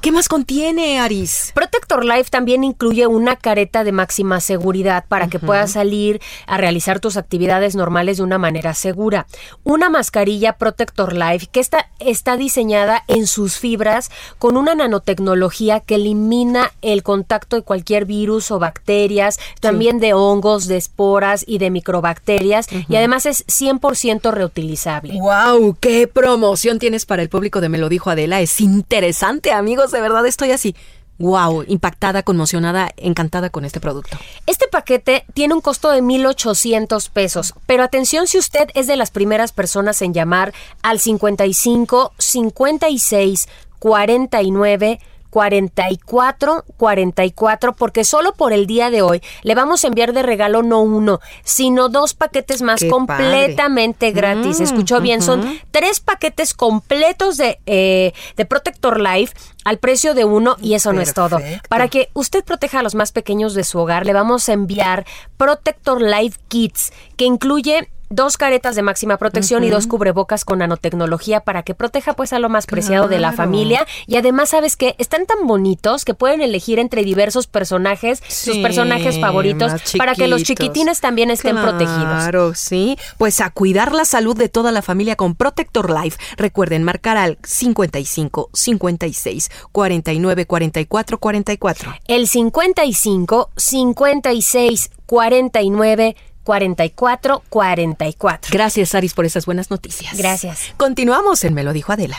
¿Qué más contiene, Aris? Protector Life también incluye una careta de máxima seguridad para que puedas salir a realizar tus actividades normales de una manera segura. Una mascarilla Protector Life que está, está diseñada en sus fibras con una nanotecnología que elimina el contacto de cualquier virus o bacterias, también de hongos, de esporas y de microbacterias y además es 100% reutilizable. ¡Wow! ¡Qué promoción tienes para el público de Me lo dijo Adela! Es interesante, amigos, de verdad estoy así. ¡Wow! Impactada, conmocionada, encantada con este producto. Este paquete tiene un costo de 1,800 pesos, pero atención si usted es de las primeras personas en llamar al 55 56 49 44 44 porque solo por el día de hoy le vamos a enviar de regalo no uno, sino dos paquetes más Qué completamente padre. gratis. Mm, Escuchó bien, son tres paquetes completos de, eh, de Protector Life al precio de uno y eso no es todo. Para que usted proteja a los más pequeños de su hogar, le vamos a enviar Protector Life Kits, que incluye dos caretas de máxima protección y dos cubrebocas con nanotecnología para que proteja pues a lo más preciado de la familia y además sabes que están tan bonitos que pueden elegir entre diversos personajes sus personajes favoritos para que los chiquitines también estén protegidos. Claro, sí. Pues a cuidar la salud de toda la familia con Protector Life. Recuerden marcar al 55 56 49 44 44. El 55 56 49 44 44. Gracias, Aris, por esas buenas noticias. Gracias. Continuamos en Me lo dijo Adela.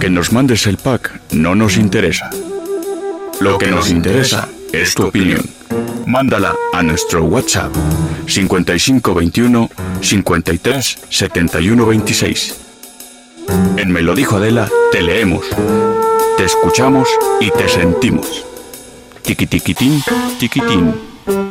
Que nos mandes el pack no nos interesa. Lo que nos interesa es tu opinión. Mándala a nuestro WhatsApp 5521 53 71 26. En Me lo dijo Adela te leemos, te escuchamos y te sentimos. Tiqui tiquitín, Cortei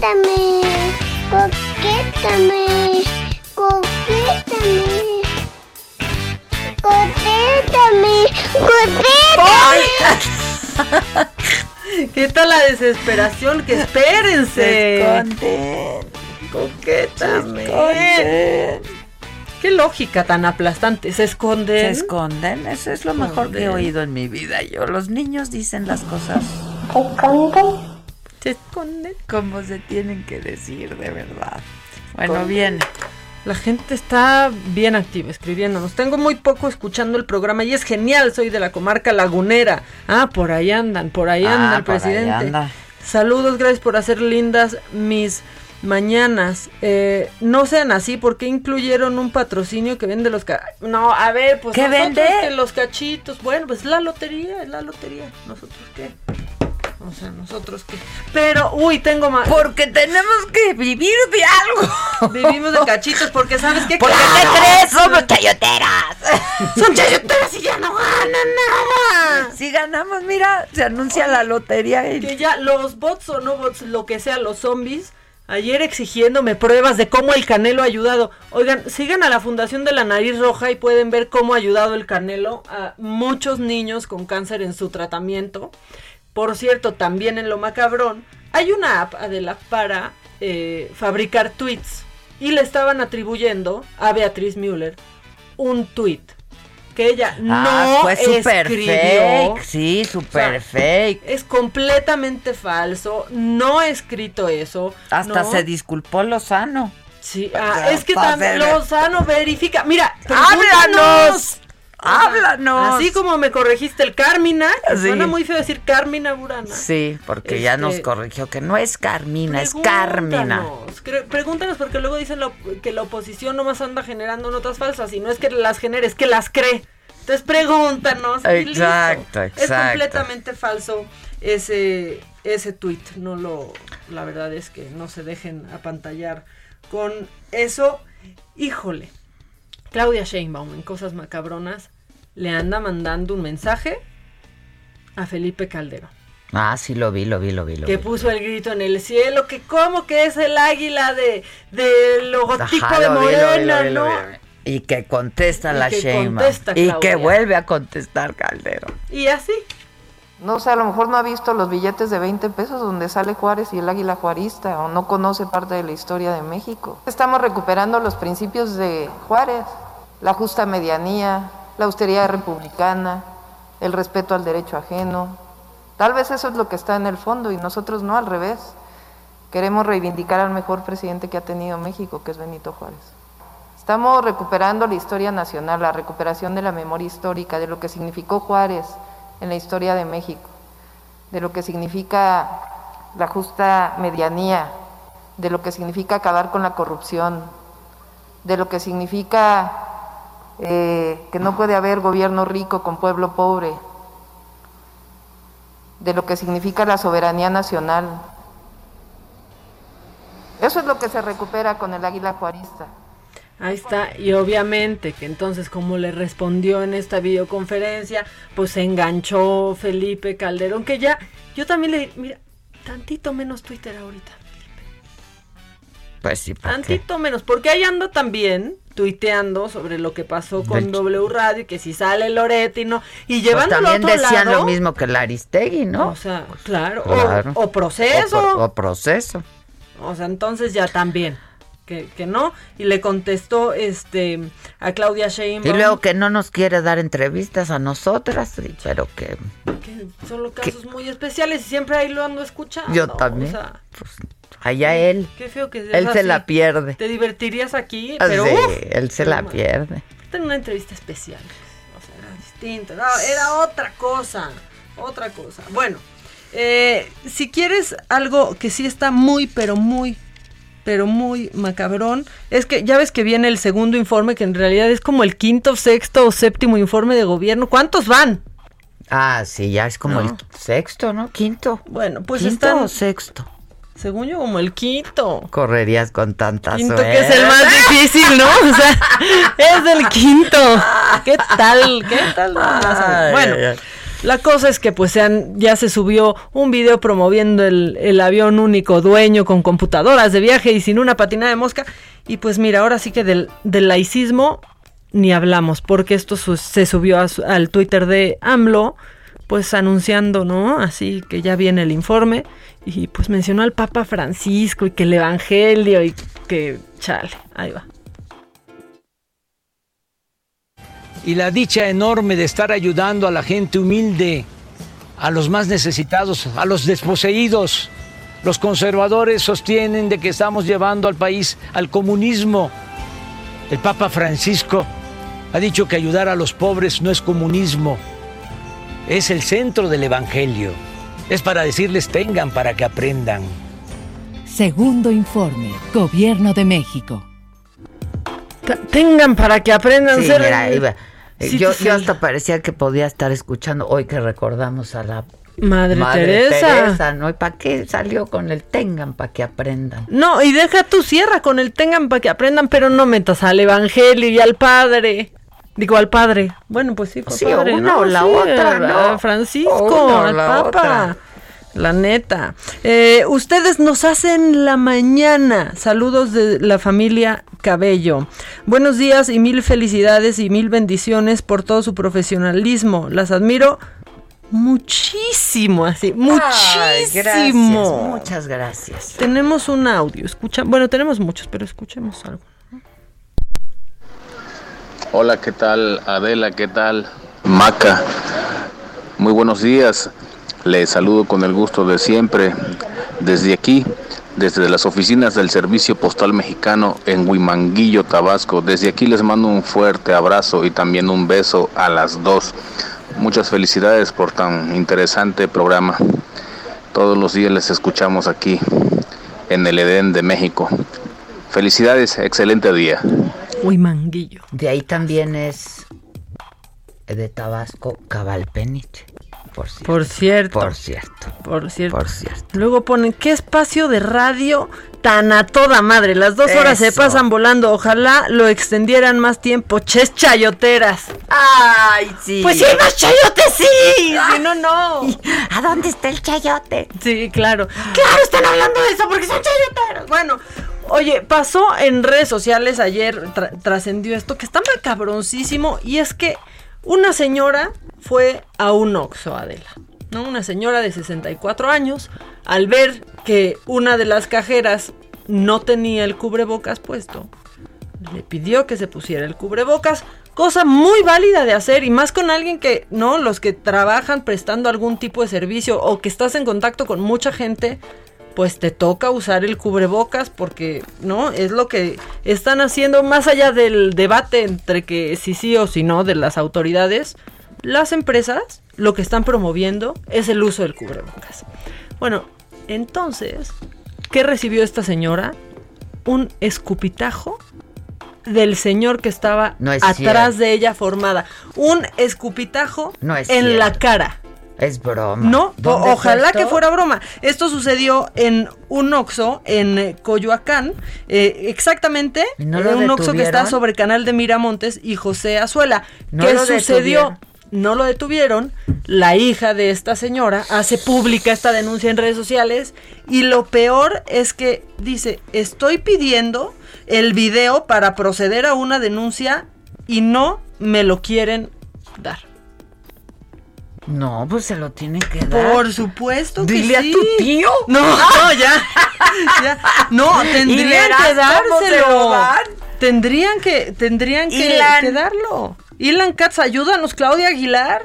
também. Cortei também. ¿Qué tal la desesperación? Que espérense. Se esconden. Coquétame. Se esconden. Qué lógica tan aplastante. Se esconden. Se esconden. Eso es lo mejor que he Esconden. oído en mi vida. Yo, los niños dicen las cosas Se esconden. como se tienen que decir, de verdad. Bueno, Esconden. bien. La gente está bien activa escribiéndonos. Tengo muy poco escuchando el programa y es genial. Soy de la comarca lagunera. Ah, por ahí andan, por ahí Ah, anda el por ahí presidente. anda. Saludos, gracias por hacer lindas mis mañanas. Eh, no sean así, porque incluyeron un patrocinio que vende los ca- No, a ver, pues ¿Qué nosotros vende? que los cachitos. Bueno, pues la lotería, es la lotería. ¿Nosotros qué? O sea, nosotros qué. Pero, uy, tengo más. Porque tenemos que vivir de algo. <laughs> Vivimos de cachitos, porque ¿sabes qué? Porque Claro. ¿qué crees? Somos chayoteras. <laughs> Son chayoteras y ya no ganan nada. Si ganamos, mira, se anuncia la lotería. y- Que ya los bots o no bots, lo que sea, los zombies, ayer exigiéndome pruebas de cómo el Canelo ha ayudado. Oigan, sigan a la Fundación de la Nariz Roja y pueden ver cómo ha ayudado el Canelo a muchos niños con cáncer en su tratamiento. Por cierto, también en lo macabrón, hay una app, Adela, para eh, fabricar tweets. Y le estaban atribuyendo a Beatriz Müller un tweet que ella Ah, no fue súper escribió. fake. Sí, O sea, fake. Es completamente falso. No he escrito eso. Hasta no. se disculpó Lozano. Sí, ah, es que también Lozano verifica. Mira, ¡Háblanos! Háblanos. Así como me corregiste el Carmina, Sí. suena muy feo decir Carmina Burana. Sí, porque ya nos Este, corrigió que no es Carmina, es Carmina. Pregúntanos, porque luego dicen lo- que la oposición nomás anda generando notas falsas y no es que las genere, es que las cree. Entonces pregúntanos. listo. Exacto, Es exacto. completamente falso ese ese tweet. No lo, la verdad es que no se dejen apantallar con eso. Híjole, Claudia Sheinbaum en cosas macabronas le anda mandando un mensaje a Felipe Calderón Ah, sí, lo vi, lo vi, lo vi, lo que vi. puso el grito en el cielo, que como que es el águila de del logotipo Ajá, de lo vi, lo vi, Morena, lo vi, lo ¿no? vi. Y que contesta Y la que contesta Y que vuelve a contestar Calderón. Y así. No sé, a lo mejor no ha visto los billetes de 20 pesos donde sale Juárez y el águila juarista o no conoce parte de la historia de México. Estamos recuperando los principios de Juárez, la justa medianía, la austeridad republicana, el respeto al derecho ajeno. Tal vez eso es lo que está en el fondo y nosotros no, al revés. Queremos reivindicar al mejor presidente que ha tenido México, que es Benito Juárez. Estamos recuperando la historia nacional, la recuperación de la memoria histórica, de lo que significó Juárez en la historia de México, de lo que significa la justa medianía, de lo que significa acabar con la corrupción, de lo que significa eh, que no puede haber gobierno rico con pueblo pobre, de lo que significa la soberanía nacional. Eso es lo que se recupera con el águila juarista. Ahí está, y obviamente que entonces como le respondió en esta videoconferencia, pues se enganchó Felipe Calderón, que ya, yo también le, mira, tantito menos Twitter ahorita, Pues sí, ¿para qué? tantito menos, porque ahí ando también tuiteando sobre lo que pasó con W Radio y que si sale Loretti no, y Pues llevándolo a también otro decían lado, lo mismo que el Aristegui, ¿no? o sea, claro, o- Claro. O, proceso, O, por- o proceso. o sea, entonces ya también. Que, que no, y le contestó este a Claudia Y Sheinbaum luego que no nos quiere dar entrevistas a nosotras, pero que que son los casos muy especiales y siempre ahí lo ando escuchando. yo también. O sea, pues, allá él. qué feo que Él es se así. la pierde. Te divertirías aquí, Ah, pero sí, uf, él se la pierde. Tengo una entrevista especial. O sea, era distinto. No, era otra cosa. Otra cosa. Bueno, eh, si quieres algo que sí está muy, pero muy, pero muy macabrón, es que ya ves que viene el segundo informe, que en realidad es como el quinto, sexto o séptimo informe de gobierno. ¿Cuántos van? Ah, sí, ya es como No. el sexto, ¿no? Quinto. Bueno, pues ¿Quinto están- o sexto? Según yo, como el quinto. Correrías con tanta Quinto, suerte. que es el más difícil, ¿no? O sea, <laughs> es del quinto. ¿Qué tal? ¿Qué tal? Ay, bueno, ay, ay. la cosa es que pues ya se subió un video promoviendo el, el avión único dueño con computadoras de viaje y sin una patina de mosca. Y pues mira, ahora sí que del, del laicismo ni hablamos, porque esto su- se subió a al Twitter de AMLO, pues anunciando, ¿no? Así que ya viene el informe y pues mencionó al Papa Francisco y que el Evangelio y que, chale, ahí va. y la dicha enorme de estar ayudando a la gente humilde, a los más necesitados, a los desposeídos. Los conservadores sostienen de que estamos llevando al país al comunismo. El Papa Francisco ha dicho que ayudar a los pobres no es comunismo, es el centro del Evangelio. Es para decirles tengan para que aprendan. Segundo informe, Gobierno de México. T- Tengan para que aprendan Sí, ser. mira, iba- Sí, yo, sí, yo sí. hasta parecía que podía estar escuchando hoy que recordamos a la Madre Teresa. ¿no? ¿Y para qué salió con el tengan para que aprendan? No, y deja tu sierra con el tengan para que aprendan, pero no metas al Evangelio y al Padre. Digo, al Padre. Bueno, pues sí, fue Sí, padre, una ¿no? o la Sí, otra, ¿no? Francisco, al la Papa. otra. La neta. Eh, ustedes nos hacen la mañana. Saludos de la familia Cabello. Buenos días y mil felicidades y mil bendiciones por todo su profesionalismo. Las admiro muchísimo, así, Ay, gracias, muchísimo. muchas gracias. Tenemos un audio, escucha, bueno, tenemos muchos, pero escuchemos algo. Hola, ¿qué tal Adela? ¿Qué tal Maca? Muy buenos días. Les saludo con el gusto de siempre desde aquí, desde las oficinas del Servicio Postal Mexicano en Huimanguillo, Tabasco. Desde aquí les mando un fuerte abrazo y también un beso a las dos. Muchas felicidades por tan interesante programa. Todos los días les escuchamos aquí en el Edén de México. Felicidades, excelente día. Huimanguillo. De ahí también es de Tabasco Cabalpenich. Por cierto. Por cierto. Por cierto. Por cierto. Por cierto. Luego ponen, ¿qué espacio de radio tan a toda madre? Las dos horas se pasan volando. Ojalá lo extendieran más tiempo. Ches chayoteras. ¡Ay, sí! Pues sí, más chayotes, sí. <laughs> Si no, no. ¿A dónde está el chayote? Sí, claro. Claro, están hablando de eso porque son chayoteros. Bueno, oye, pasó en redes sociales ayer, tra- trascendió esto que está mal cabroncísimo y es que una señora fue a un Oxxo, Adela. ¿no? Una señora de 64 años, al ver que una de las cajeras no tenía el cubrebocas puesto, le pidió que se pusiera el cubrebocas, cosa muy válida de hacer y más con alguien que, ¿no? Los que trabajan prestando algún tipo de servicio o que estás en contacto con mucha gente, pues te toca usar el cubrebocas porque, ¿no? Es lo que están haciendo más allá del debate entre que si sí o si no de las autoridades. Las empresas lo que están promoviendo es el uso del cubrebocas. Bueno, entonces, ¿qué recibió esta señora? Un escupitajo del señor que estaba No es atrás cierto. de ella formada. Un escupitajo No es en la cara. Es broma. No, o- ¿Dónde fue ojalá que fuera broma. Esto sucedió en un Oxxo en eh, Coyoacán, eh, exactamente ¿Y no en un Oxxo que está sobre Canal de Miramontes y José Azuela. No ¿Qué sucedió? detuvieron. No lo detuvieron. La hija de esta señora hace pública esta denuncia en redes sociales y lo peor es que dice, estoy pidiendo el video para proceder a una denuncia y no me lo quieren dar. No, pues se lo tiene que dar. Por supuesto que Dile a tu tío. No, <laughs> no, ya. <laughs> ya. No, tendrían que dárselo. Tendrían que, tendrían que darlo. Ilan Katz, ayúdanos, Claudia Aguilar.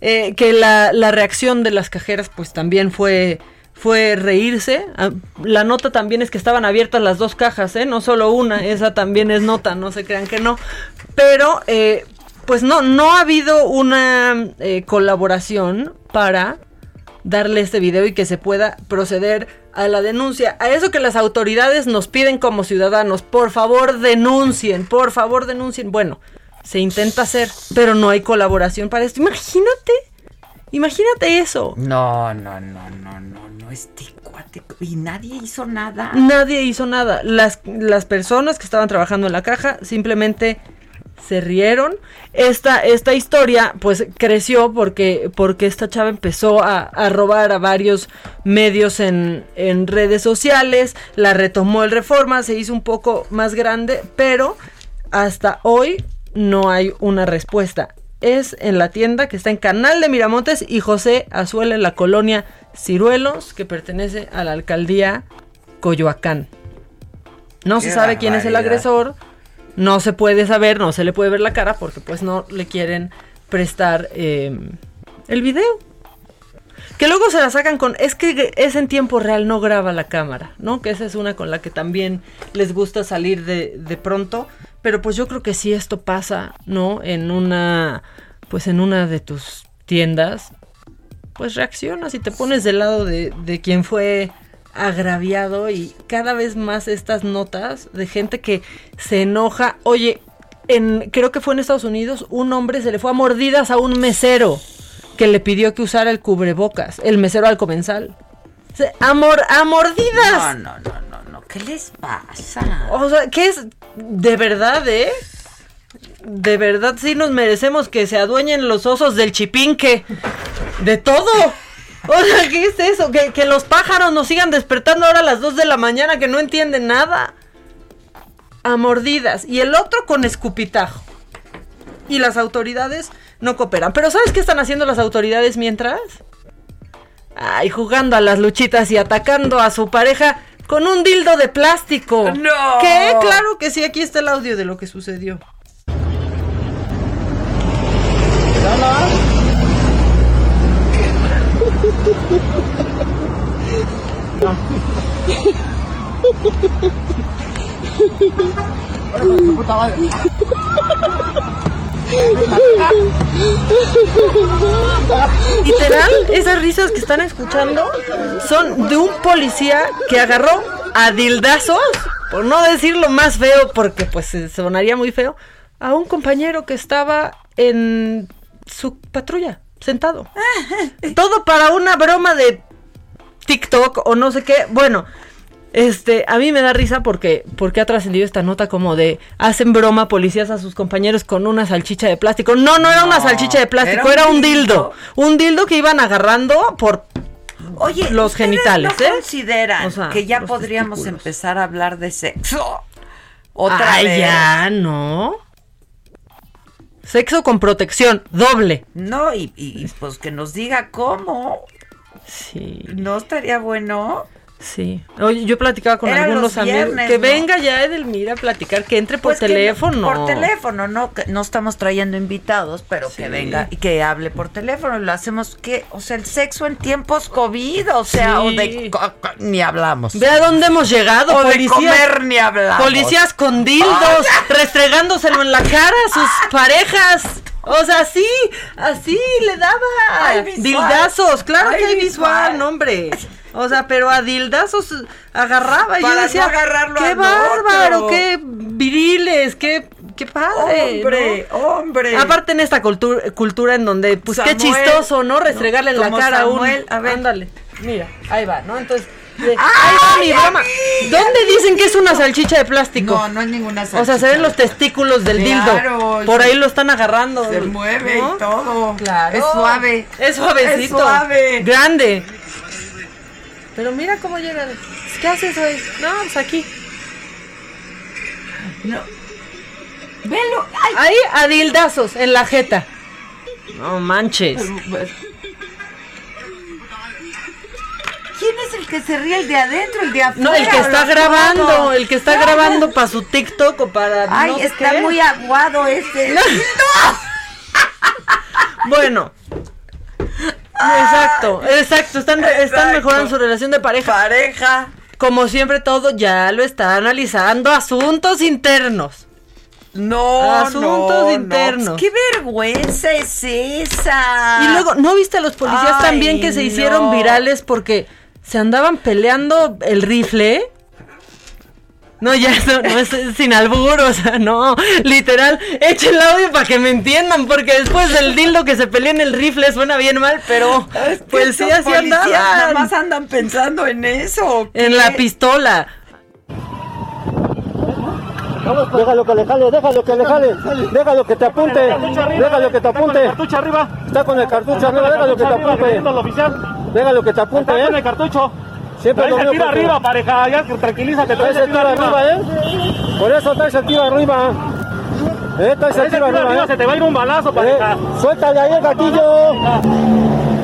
Eh, que la, la reacción de las cajeras, pues también fue, fue reírse. Ah, La nota también es que estaban abiertas las dos cajas, ¿eh? No solo una, esa también es nota, no se crean que no. Pero, eh, pues no, no ha habido una eh, colaboración para darle este video y que se pueda proceder a la denuncia. A eso que las autoridades nos piden como ciudadanos, por favor denuncien, por favor denuncien. Bueno, se intenta hacer, pero no hay colaboración para esto. Imagínate, imagínate eso. No, no, no, no, no, no, este cuate. Y nadie hizo nada. Nadie hizo nada. Las, las personas que estaban trabajando en la caja simplemente se rieron. Esta, esta historia pues creció porque, porque esta chava empezó a, a robar a varios medios en, en redes sociales, la retomó el Reforma, se hizo un poco más grande, pero hasta hoy no hay una respuesta. Es en la tienda que está en Canal de Miramontes y José Azuela en la colonia Ciruelos, que pertenece a la alcaldía Coyoacán. No se sabe quién es el agresor, no se puede saber, no se le puede ver la cara porque pues no le quieren prestar eh, el video. Que luego se la sacan con, es que es en tiempo real, no graba la cámara, ¿no? Que esa es una con la que también les gusta salir de, de pronto. Pero pues yo creo que si esto pasa, ¿no? En una, pues en una de tus tiendas, pues reaccionas y te pones del lado de, de quien fue agraviado y cada vez más estas notas de gente que se enoja. Oye, en, creo que fue en Estados Unidos, un hombre se le fue a mordidas a un mesero que le pidió que usara el cubrebocas, el mesero al comensal. Se- A, mor- a mordidas. No, no, no, no, no. ¿Qué les pasa? O sea, ¿qué es? De verdad, ¿eh? De verdad sí nos merecemos que se adueñen los osos del chipinque. De todo. <laughs> O sea, ¿qué es eso? Que, que los pájaros nos sigan despertando ahora a las 2 de la mañana que no entienden nada. A mordidas. Y el otro con escupitajo. Y las autoridades no cooperan. Pero ¿sabes qué están haciendo las autoridades mientras? Ay, jugando a las luchitas y atacando a su pareja con un dildo de plástico. ¡No! ¿Qué? Claro que sí, aquí está el audio de lo que sucedió. Literal, esas risas que están escuchando son de un policía que agarró a dildazos, por no decirlo más feo, porque pues sonaría muy feo, a un compañero que estaba en su patrulla, sentado. <laughs> Todo para una broma de TikTok o no sé qué. Bueno, este, a mí me da risa porque, porque ha trascendido esta nota como de hacen broma policías a sus compañeros con una salchicha de plástico. No, no era una salchicha de plástico, era un, dildo. Un dildo que iban agarrando por Oye, los ¿ustedes genitales, no ¿eh? consideran O sea, que ya podríamos testículos. empezar a hablar de sexo? Otra Ay, vez. ya, no. Sexo con protección, doble. No, y, y- pues que nos diga cómo. Sí. ¿No estaría bueno? Sí. Oye, yo platicaba con algunos amigos. que ¿no? venga ya Edelmira a platicar, que entre por Pues que teléfono. Por teléfono, no, que no estamos trayendo invitados, pero que venga y que hable por teléfono. Lo hacemos que, o sea, el sexo en tiempos COVID, o sea, o de Sí. co- co- ni hablamos. Ve a dónde hemos llegado, O de policías. comer ni hablamos. Policías con dildos, restregándoselo en la cara a sus parejas. O sea, así, así le daba. Dildazos, claro que hay visual. visual, no, hombre. O sea, pero a dildazos agarraba. y yo no decía, agarrarlo qué bárbaro, otro". qué viriles, qué, qué padre. Hombre, ¿no? hombre. Aparte en esta cultura, cultura en donde, pues qué chistoso, ¿no? Restregarle en la cara a un... A ver. Ándale, mira, ahí va, ¿no? Entonces, de- ahí va mi broma. ¿Dónde dicen que es una salchicha de plástico? No, no es ninguna O sea, salchicha se ven los testículos del Claro, dildo. Por ahí lo están agarrando. Se mueve ¿no? y todo. Claro. Es suave. Es suavecito. Es suave. Grande. Pero mira cómo llegan. ¿Qué haces hoy? No, pues aquí. No. Velo. Ay, Ahí a dildazos en la jeta. No manches. pues, ¿Quién es el que se ríe? ¿El de adentro? ¿El de afuera? No, el que está grabando, el que está No, grabando para su TikTok o para Ay, no está qué. muy aguado este. <laughs> <laughs> Bueno. Exacto, exacto, están, están mejorando su relación de pareja. Pareja. Como siempre todo ya lo está analizando asuntos internos. No, Asuntos no, internos. no. Qué vergüenza es esa. Y luego, ¿no viste a los policías Ay, también que se hicieron no. virales porque se andaban peleando el rifle? No, ya no, no es sin albur, o sea, no, literal, eche el audio para que me entiendan, porque después del dildo que se pelea en el rifle suena bien mal, pero Es que pues sí, así policías Nada más andan pensando en eso. ¿o En la pistola. Déjalo que le jale, déjalo que le jale, déjalo que te apunte, déjalo que te apunte. cartucho arriba. Está con el cartucho arriba, déjalo que te apunte. Déjalo que te apunte, ¿eh? el cartucho. Siempre Traes el tiro arriba, pareja, ya tranquilízate. Traes el tiro arriba, ¿eh? Por eso traes el tiro arriba. ¿Eh? Traes el tiro arriba, ¿eh? se te va a ir un balazo, Eh, pareja. Suéltale ahí el gatillo.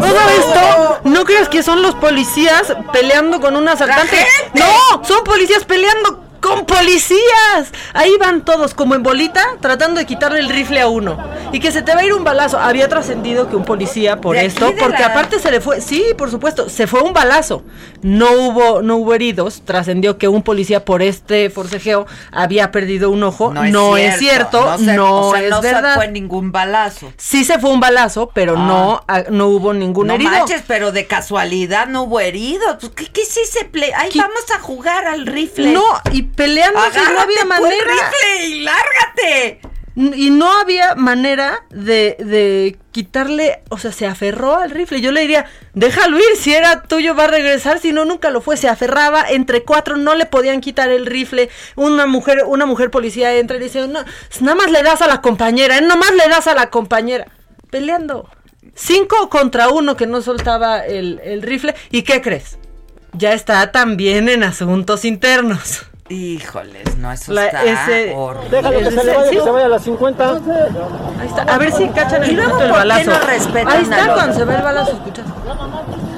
Todo esto, ¿no crees que son los policías peleando con un asaltante? No, son policías peleando con policías. Ahí van todos como en bolita tratando de quitarle el rifle a uno. Y que se te va a ir un balazo. Había trascendido que un policía por De esto, porque la- aparte se le fue, sí, por supuesto, se fue un balazo. No hubo, no hubo heridos. Trascendió que un policía por este forcejeo había perdido un ojo. No es, cierto, no, se- o sea, es no verdad. sacó ningún balazo. Sí se fue un balazo, pero no, ah, no hubo ningún no herido. manches, pero de casualidad no hubo heridos. Pues, ¿Qué, qué es ese play? Ay, vamos a jugar al rifle. No, y peleándose no había manera. rifle y lárgate. Y no había manera de, de quitarle, o sea, se aferró al rifle. Yo le diría, déjalo ir, si era tuyo va a regresar, si no, nunca lo fue. Se aferraba, entre cuatro no le podían quitar el rifle. Una mujer, una mujer policía entra y dice, no, nada más le das a la compañera, ¿eh? nada más le das a la compañera. Peleando. Cinco contra uno que no soltaba el, el rifle. ¿Y qué crees? Ya está también en asuntos internos. Híjoles, no, eso La- está ese- horrible. Déjalo que se le vaya, que se vaya a las 50. Ahí está. A ver si cachan el ¿Y luego por qué balazo. no respetan Ahí está otro? cuando se ve el balazo, escuchas.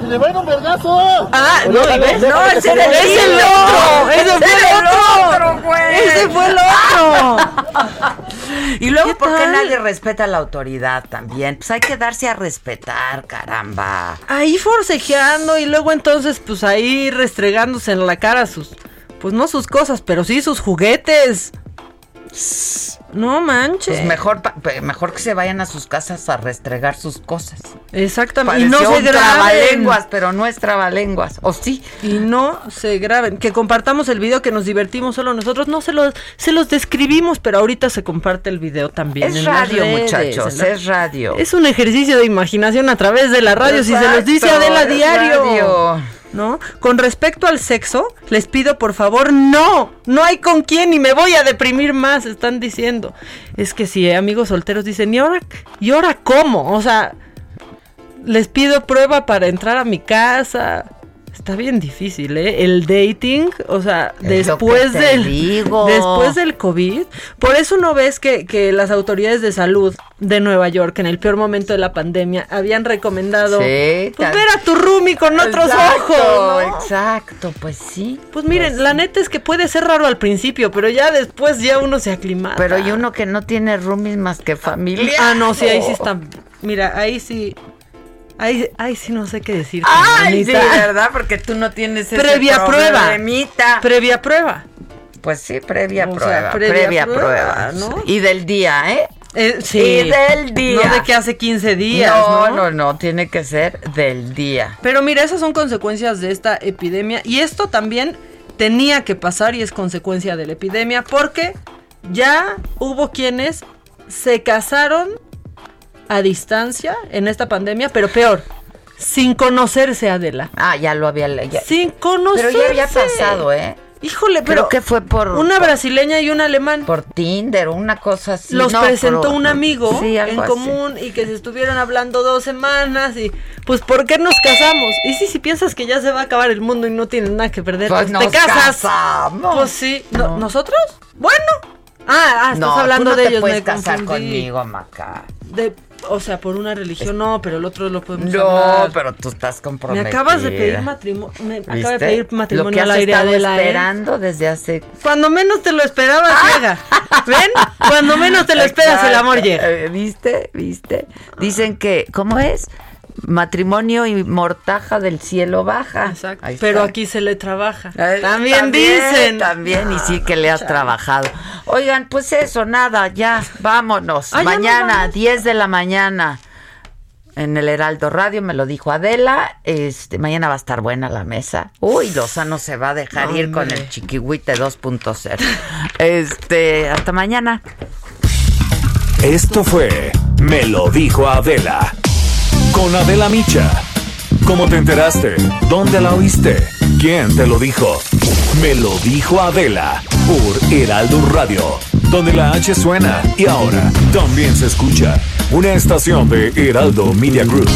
¡Le va a ir un vergazo! Ah, no, Déjalo, ¿y ves? déjalo No, ese era el ¡Es el otro! ¡Ese fue el otro! güey! ¡Ese fue el otro! <laughs> Y luego, ¿Qué ¿por qué nadie respeta a la autoridad también? Pues hay que darse a respetar, caramba. Ahí forcejeando y luego entonces pues ahí restregándose en la cara sus, pues no sus cosas, pero sí sus juguetes. No manches. Pues mejor, mejor que se vayan a sus casas a restregar sus cosas. Exactamente. Y no se graben. trabalenguas, pero no es trabalenguas. ¿O sí? Y no se graben. Que compartamos el video, que nos divertimos solo nosotros. No se los, se los describimos, pero ahorita se comparte el video también. Es en radio, redes, muchachos, la- es radio. Es un ejercicio de imaginación a través de la radio, si se los dice Adela diario. radio. ¿No? Con respecto al sexo, les pido por favor, no, no hay con quién y me voy a deprimir más, están diciendo. Es que si amigos solteros dicen, ¿y ahora, ¿y ahora cómo? O sea, les pido prueba para entrar a mi casa. Está bien difícil, ¿eh? El dating, o sea, Es después del digo. después del COVID, por eso no ves que, que las autoridades de salud de Nueva York en el peor momento de la pandemia habían recomendado Sí, pues, ver a tu roomie con otros Exacto, ojos, ¿no? Exacto, pues sí. Pues miren, la neta es que puede ser raro al principio, pero ya después ya uno se aclimata. Pero hay uno que no tiene roomies más que familia. Ah, no, sí, ahí sí está. Mira, ahí sí. Ahí, ahí sí no sé qué decir. Ay, sí, ¿verdad? Porque tú no tienes ese Previa prueba. problemita. Previa prueba. Pues sí, previa O sea, prueba. previa previa, prueba, prueba. ¿no? Y del día, ¿eh? Eh, sí. Y del día. No de que hace 15 días, no, ¿no? no, no, tiene que ser del día. Pero mira, esas son consecuencias de esta epidemia y esto también tenía que pasar y es consecuencia de la epidemia porque ya hubo quienes se casaron a distancia en esta pandemia, pero peor, sin conocerse Adela. Ah, ya lo había ya- Sin conocerse. Pero ya había pasado, ¿eh? Híjole, Creo pero que fue por una por- brasileña y un alemán. por Tinder, una cosa así. Los No, presentó pero- un amigo Sí, en así. común y que se estuvieron hablando dos semanas y pues ¿por qué nos casamos? Y sí, si piensas que ya se va a acabar el mundo y no tienes nada que perder, Pues pues, nos te casas. casamos. Pues sí, No, ¿nosotros? Bueno. Ah, ah, estás No, hablando tú no de te ellos, puedes me casar confundí. conmigo, Maca. De, o sea, por una religión no, pero el otro lo podemos No, hablar. pero tú estás Me comprometida. acabas de pedir matrimonio, me acaba de ¿Viste? pedir Lo matrimonio que al has aire estado Adela, ¿eh? esperando desde hace Cuando menos te lo esperabas llega. ¿Ven? Cuando menos te lo esperas el amor llega. Eh, ¿Viste? ¿Viste? Dicen que, ¿cómo es? Matrimonio y mortaja del cielo baja. Exacto. Pero aquí se le trabaja. También, dicen. También, y sí que le has trabajado. Oigan, pues eso, nada, ya, vámonos. Ah, ya mañana, vamos. 10 de la mañana, en el Heraldo Radio, me lo dijo Adela. Este, mañana va a estar buena la mesa. Uy, Lozano se va a dejar ir con el chiquihuite 2.0. Este, hasta mañana. Esto fue Me lo dijo Adela. Con Adela Micha. ¿Cómo te enteraste? ¿Dónde la oíste? ¿Quién te lo dijo? Me lo dijo Adela por Heraldo Radio, donde la H suena y ahora también se escucha. Una estación de Heraldo Media Group.